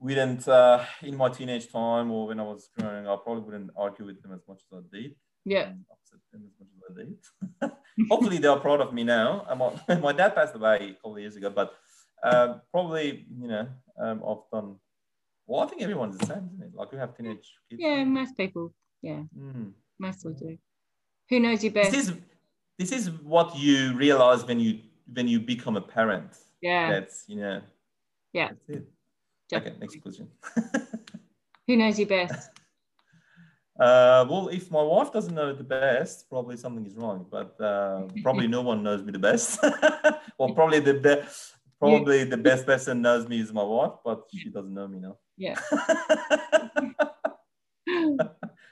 wouldn't uh, in my teenage time or when I was growing up, I probably wouldn't argue with them as much as I did. Yeah. upset them as much as I did. Hopefully, they are proud of me now. Not- my dad passed away a couple of years ago, but uh, probably, you know, um, I've done Well, I think everyone's the same, isn't it? Like we have teenage kids. Yeah, most people. Yeah, Mm. mostly do. Who knows you best? This is this is what you realize when you when you become a parent. yeah, That's you know. Yeah. That's it. definitely. Okay, next question. Who knows you best? Uh, well, if my wife doesn't know it the best, probably something is wrong. But uh, probably no one knows me the best. well, probably the best, probably the best person knows me is my wife, but she doesn't know me now. Yeah.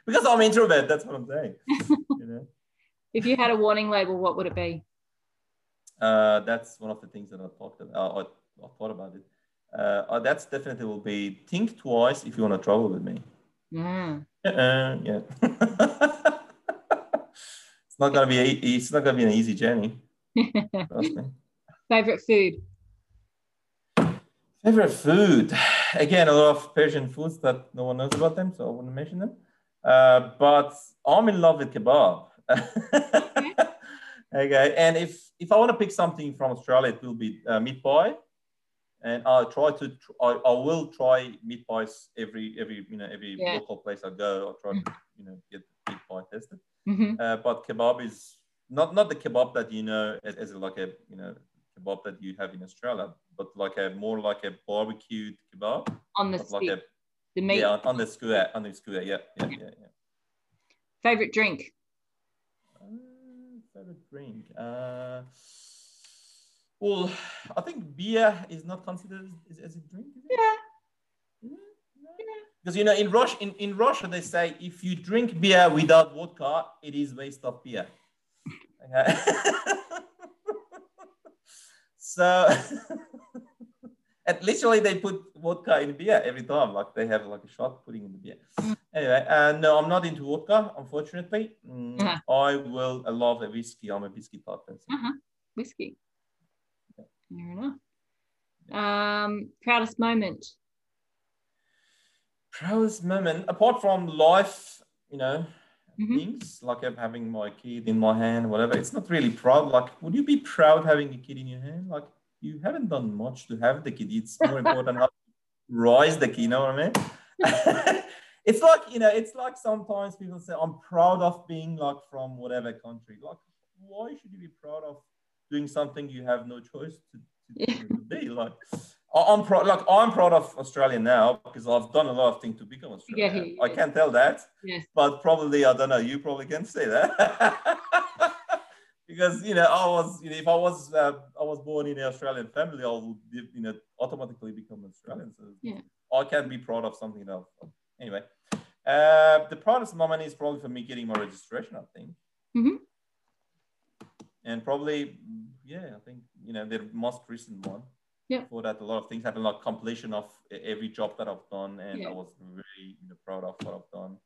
because I'm introvert. That's what I'm saying. you know, if you had a warning label, what would it be? uh, that's one of the things that I talked about. I, I thought about it. Uh, uh, that's definitely will be think twice if you want to travel with me. Yeah. Uh-uh, yeah. it's not gonna be. A, it's not gonna be an easy journey. Favorite food? Favorite food? Again, a lot of Persian foods that no one knows about them, so I wouldn't mention them. Uh, but I'm in love with kebab. okay, and if if I want to pick something from Australia, it will be uh, meat pie, and I'll try to tr- I, I will try meat pies every every you know every Yeah. local place I go. I'll try to you know get meat pie tested. hmm Uh, but kebab is not not the kebab that you know as, as like a you know kebab that you have in Australia, but like a more like a barbecued kebab, On the but like a the meat. yeah on, on the skewer on the skewer. Yeah, yeah, yeah, yeah. Favorite drink? Uh, favorite drink. Uh, well, I think beer is not considered as, as a drink. Is it? Yeah. It? No. Because you know, in Russia, in, in Russia, they say if you drink beer without vodka, it is waste of beer. Okay. so, and literally, they put vodka in beer every time. Like they have like a shot putting in the beer. Anyway, uh, no, I'm not into vodka, unfortunately. Mm, Uh-huh. I will I love a whiskey. I'm a whiskey type person. Uh-huh. Whiskey. Fair enough. Um, proudest moment? proudest moment apart from life you know Mhm. things like having my kid in my hand whatever it's not really proud like would you be proud having a kid in your hand like you haven't done much to have the kid it's more important how to rise the kid you know what i mean it's like you know it's like sometimes people say i'm proud of being like from whatever country like why should you be proud of doing something you have no choice to, to, Yeah. be like I'm proud. Like I'm proud of Australia now because I've done a lot of things to become Australian. Yeah, he I can't tell that, Yes. but probably I don't know. You probably can say that because you know I was. You know, if I was, uh, I was born in an Australian family, I would, you know, automatically become Australian. So Yeah. I can be proud of something else. Anyway, uh, the proudest moment is probably for me getting my registration. I think. Mhm. And probably, yeah, I think you know the most recent one Yeah. for that a lot of things happened like completion of every job that I've done and Yeah. I was very you know, proud of what I've done.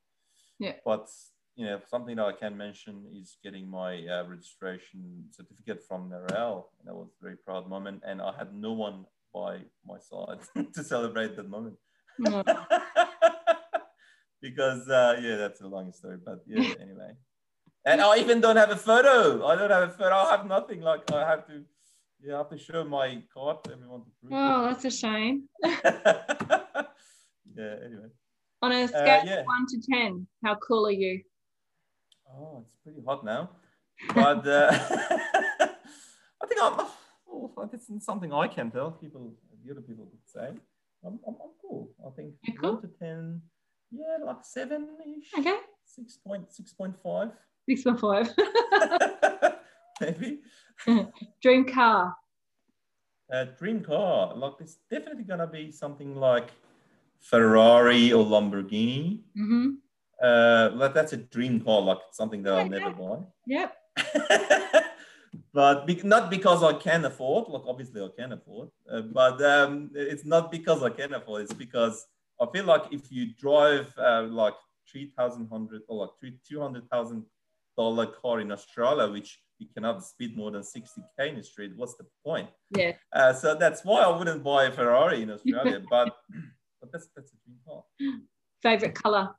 Yeah. But you know something that I can mention is getting my uh, registration certificate from Narelle and that was a very proud moment and I had no one by my side to celebrate that moment. Oh, because uh, yeah, that's a long story, but yeah, anyway. And I even don't have a photo. I don't have a photo. I have nothing. Like I have to, yeah, I have to show my card to everyone to prove. oh, that's a shame. yeah. Anyway. On a scale yeah. of one to ten, how cool are you? Oh, it's pretty hot now, but uh, I think I'm. Oh, it's something I can tell people. The other people could say. I'm, I'm, I'm cool. I think You're cool? one to ten. Yeah, like seven ish. Okay, Six point six point five. Six point five. Maybe. Dream car. A dream car. Like it's definitely gonna be something like Ferrari or Lamborghini. Mm-hmm. Uh, like that's a dream car, like something that I'll Okay. never buy. Yep. but be- not because I can afford. Like obviously I can afford, uh, but um, it's not because I can afford. It's because I feel like if you drive uh, like three thousand hundred or like three two hundred thousand dollar car in Australia, which you cannot speed more than sixty k in the street, what's the point? Yeah. Uh, so that's why I wouldn't buy a Ferrari in Australia. but but that's that's a dream car. Favorite color.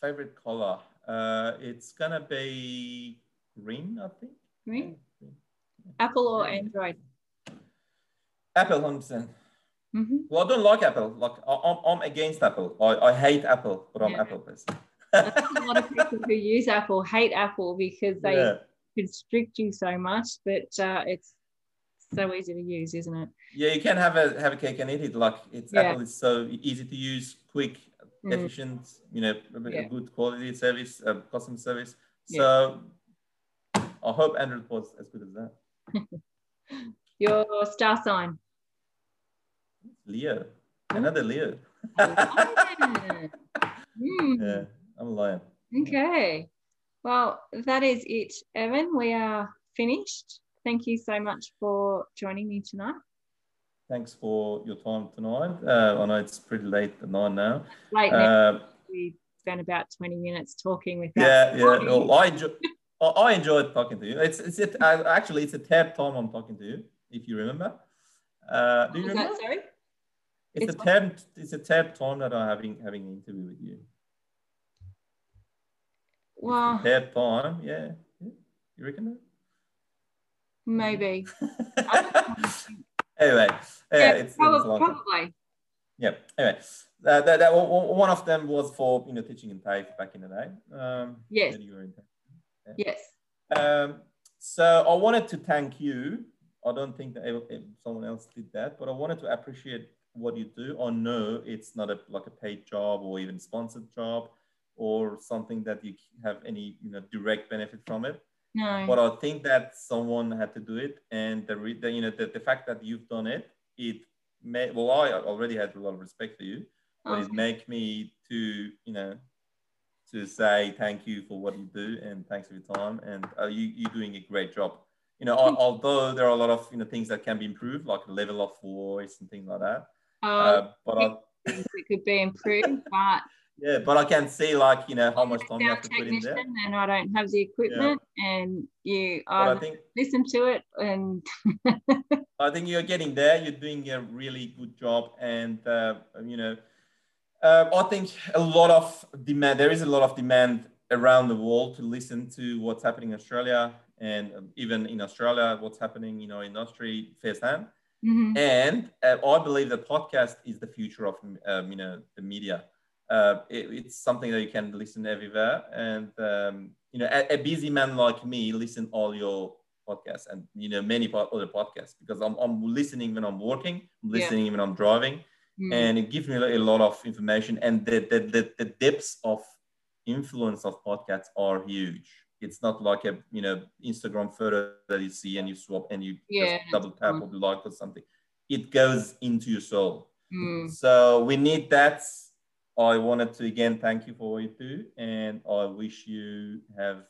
Favorite color? Uh, it's gonna be green, I think. Green. Apple or Android. Apple, hundred percent. Mm-hmm. Well, I don't like Apple. Like I- I'm, I'm against Apple. I, I hate Apple, but I'm Yeah. Apple person. A lot of people who use Apple hate Apple because they yeah. constrict you so much, but uh, it's so easy to use, isn't it? yeah, you can have a have a cake and eat it. Like it's Yeah. Apple is so easy to use, quick, Mm. efficient. You know, a Yeah. good quality service, uh, customer service. Yeah. So I hope Android was as good as that. Your star sign. Leo, another Leo. Ah. Hmm. I'm a lion. Okay. Well, that is it, Ehsan. We are finished. Thank you so much for joining me tonight. Thanks for your time tonight. Uh, I know it's pretty late at night now. Late now, Uh, we spent about 20 minutes talking without. yeah, yeah. Well, I enjoy. I enjoyed talking to you. It's it's it, uh, actually it's a third time I'm talking to you, if you remember. Uh, do you remember? that sorry? It's, It's third. It's a third time that I'm having having an interview with you. Well, Third time, yeah. yeah. You reckon that? maybe. anyway, yeah, Yeah, it's, it's probably. long. probably. Yeah. Anyway, uh, that, that one of them was for you know teaching in TAFE back in the day. Um, Yes. when you were in TAFE. Yes. Um, so I wanted to thank you. I don't think that someone else did that, but I wanted to appreciate what you do. I know it's not a like a paid job or even sponsored job or something that you have any you know direct benefit from it. No. But I think that someone had to do it, and the, re- the you know the, the fact that you've done it, it made well I already had a lot of respect for you, but it Okay. make me to you know to say thank you for what you do and thanks for your time and uh, you you're doing a great job. You know, although there are a lot of you know things that can be improved, like the level of voice and things like that. Uh, Uh, but I, it could be improved, but yeah, but I can see like you know how much time you have to put in there. and I don't have the equipment and you I think listen to it and I think you're getting there. You're doing a really good job, and uh, you know, uh, I think a lot of demand. There is a lot of demand around the world to listen to what's happening in Australia, and um, even in Australia, what's happening in our industry firsthand. Mhm. And uh, I believe the podcast is the future of um, you know the media. Uh, it- it's something that you can listen everywhere, and um, you know, a, a busy man like me listen all your podcasts and you know many po- other podcasts because I'm, I'm listening when I'm working, I'm Yeah. listening when I'm driving, Mm. and it gives me a lot of information. And the the, the, the depths of influence of podcasts are huge. It's not like a you know Instagram photo that you see and you swap and you Yeah, just double tap fine. or like or something. It goes into your soul. Mm. So we need that. I wanted to again thank you for what you do, and I wish you have.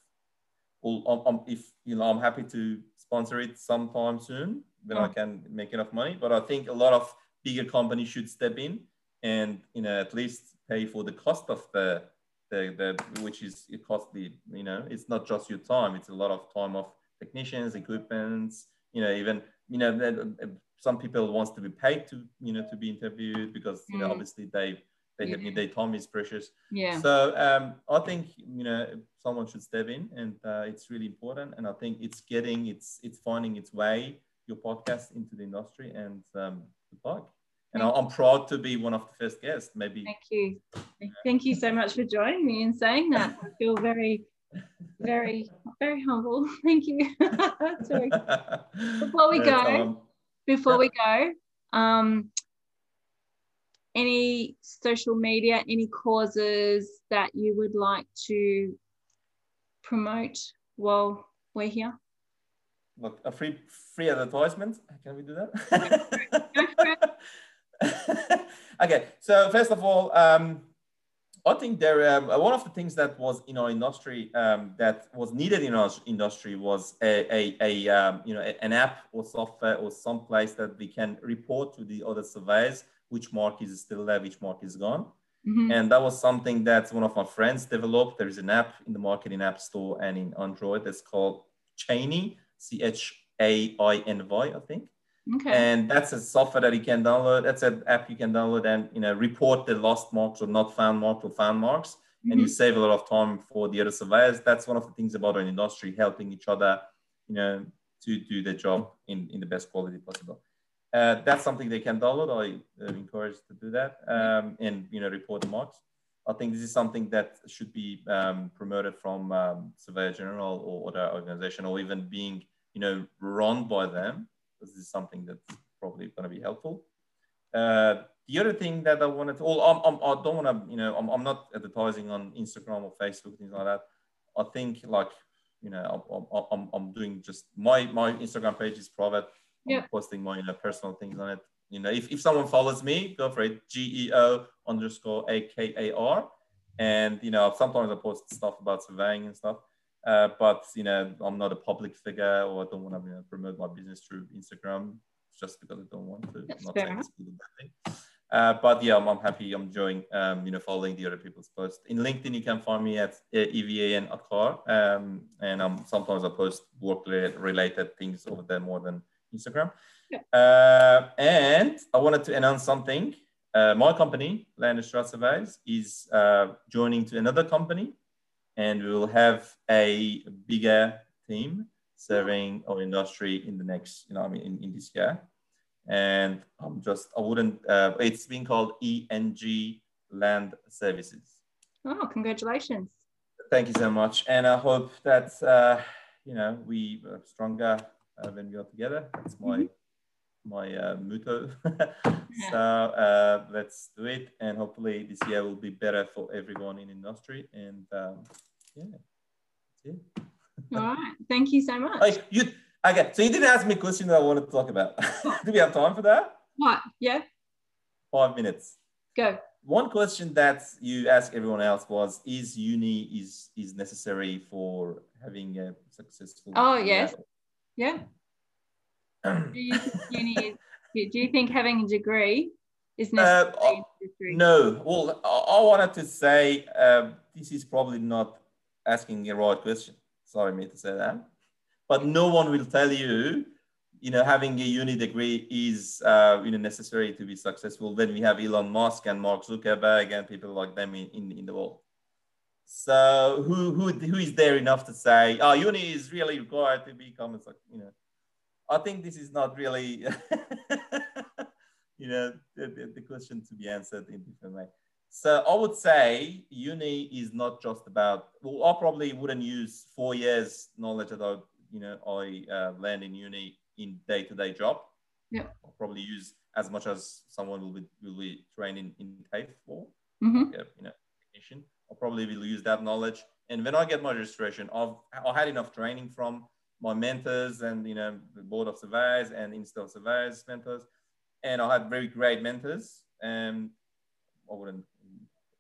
Um, um, if you know, I'm happy to sponsor it sometime soon when I Oh. can make enough money. But I think a lot of bigger companies should step in and you know at least pay for the cost of the the, the which is it costly. You know, it's not just your time; it's a lot of time of technicians, equipments. You know, even you know that, some people wants to be paid to you know to be interviewed because you know Mm. obviously they they have Yeah. their time is precious. Yeah. So um, I think you know someone should step in, and uh, it's really important. And I think it's getting it's it's finding its way your podcast into the industry, and um, good luck. And I- I'm proud to be one of the first guests. Maybe Thank you. Thank you so much for joining me and saying that. I feel very, very, very humble. Thank you. Before we go, Before we go, um, any social media, any causes that you would like to promote while we're here? Look, a free free advertisement. Can we do that? okay. So first of all, um, I think there um, one of the things that was in our industry um, that was needed in our industry was a, a, a um, you know an app or software or some place that we can report to the other surveyors which mark is still there, which mark is gone. Mhm. And that was something that one of my friends developed. There is an app in the market in App Store and in Android that's called Chainy, C H A I N Y, I think. Okay. And that's a software that you can download. That's an app you can download and you know report the lost marks or not found marks or found marks. And you Mhm. save a lot of time for the other surveyors. That's one of the things about our industry, helping each other, you know, to do their job in, in the best quality possible. Uh, that's something they can download. I uh, encourage to do that um, and you know report the marks. I think this is something that should be um, promoted from um, Surveyor General or other organization, or even being you know run by them. This is something that's probably going to be helpful. Uh, the other thing that I wanted to, well, I'm, I'm, I do not want to, you know, I'm, I'm not advertising on Instagram or Facebook, things like that. I think like, you know, I'm, I'm, I'm doing just my, my Instagram page is private. Yeah. Posting more, you know, personal things on it. You know, if, if someone follows me, go for it. G E O underscore A K A R. And, you know, sometimes I post stuff about surveying and stuff. Uh, but, you know, I'm not a public figure or I don't want to you know, promote my business through Instagram just because I don't want to. That's fair. Uh, but yeah, I'm, I'm, happy. I'm enjoying, um, you know, following the other people's posts. In LinkedIn, you can find me at EVAN Akar. Um, and um, sometimes I post work related things over there more than Instagram. Yeah. Uh, and I wanted to announce something. Uh, my company, Land Surveys, is uh, joining to another company, and we will have a bigger team serving our industry in the next, you know, I mean, in, in this year and I'm just I wouldn't. Uh, it's been called ENG Land Services. Oh, congratulations! Thank you so much, and I hope that uh, you know we are stronger uh, when we are together. That's my mm-hmm. my uh, motto. so uh, let's do it, and hopefully this year will be better for everyone in industry. And um, yeah, that's it. All right. Thank you so much. Like you Okay, so you didn't ask me a question that I wanted to talk about. Do we have time for that? What? Yeah. Five minutes. Go. One question that you asked everyone else was: Is uni is is necessary for having a successful? Oh yes, yeah. do you think uni is, Do you think having a degree is uh, necessary? Uh, no. Well, I, I, wanted to say uh, this is probably not asking the right question. Sorry, me to say that but no one will tell you you know having a uni degree is uh, you know necessary to be successful when we have elon musk and mark zuckerberg and people like them in, in, in the world so who, who who is there enough to say oh uni is really required to become a you know i think this is not really you know the, the, question to be answered in different way so I would say uni is not just about, well, I probably wouldn't use four years knowledge that I you know I uh, land in uni in day to day job. Yeah, I'll probably use as much as someone will be will be training in TAFE for. Mm-hmm. Like a, you know, technician. I'll probably will use that knowledge. And when I get my registration, I've I had enough training from my mentors and you know the board of surveyors and install surveyors mentors, and I had very great mentors. And I wouldn't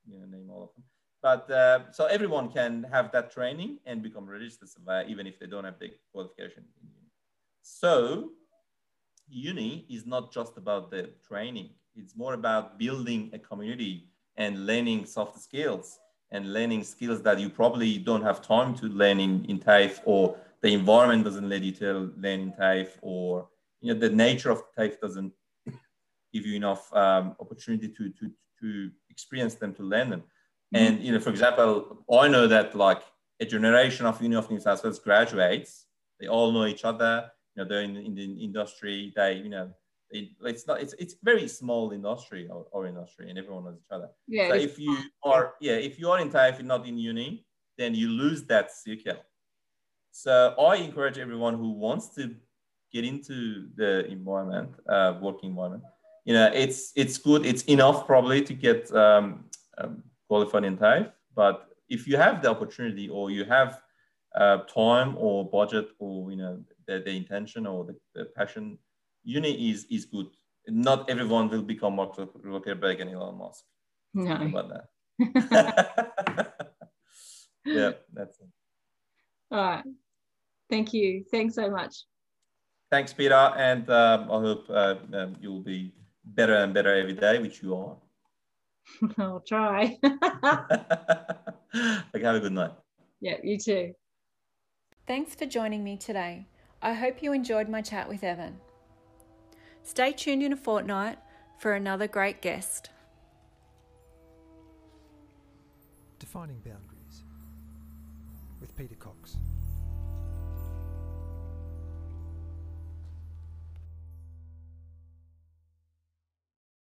you know name all of them but uh, so everyone can have that training and become registered surveyor, even if they don't have the qualification. So uni is not just about the training. It's more about building a community and learning soft skills and learning skills that you probably don't have time to learn in, in TAFE or the environment doesn't let you to learn in TAFE or you know the nature of TAFE doesn't give you enough um, opportunity to, to, to experience them to learn them. And you know, for example, I know that like a generation of Uni of New South Wales graduates, they all know each other. You know, they're in, in the industry. They, you know, they, it's not. It's it's very small industry or, or industry, and everyone knows each other. Yeah. So if you are, yeah, if you are in TAFE, not in uni, then you lose that circle. So I encourage everyone who wants to get into the environment, uh, working environment. You know, it's it's good. It's enough probably to get um, um, qualified in TAFE. But if you have the opportunity or you have uh, time or budget or you know the, the intention or the, the, passion, uni is is good. Not everyone will become Mark Zuckerberg and Elon Musk. No. about that. yeah, that's it. All right. Thank you. Thanks so much. Thanks, Peter. And um, I hope uh, um, you'll be better and better every day, which you are. I'll try. okay, have a good night. Yeah, you too. Thanks for joining me today. I hope you enjoyed my chat with Evan. Stay tuned in a fortnight for another great guest. Defining Boundaries with Peter Cox.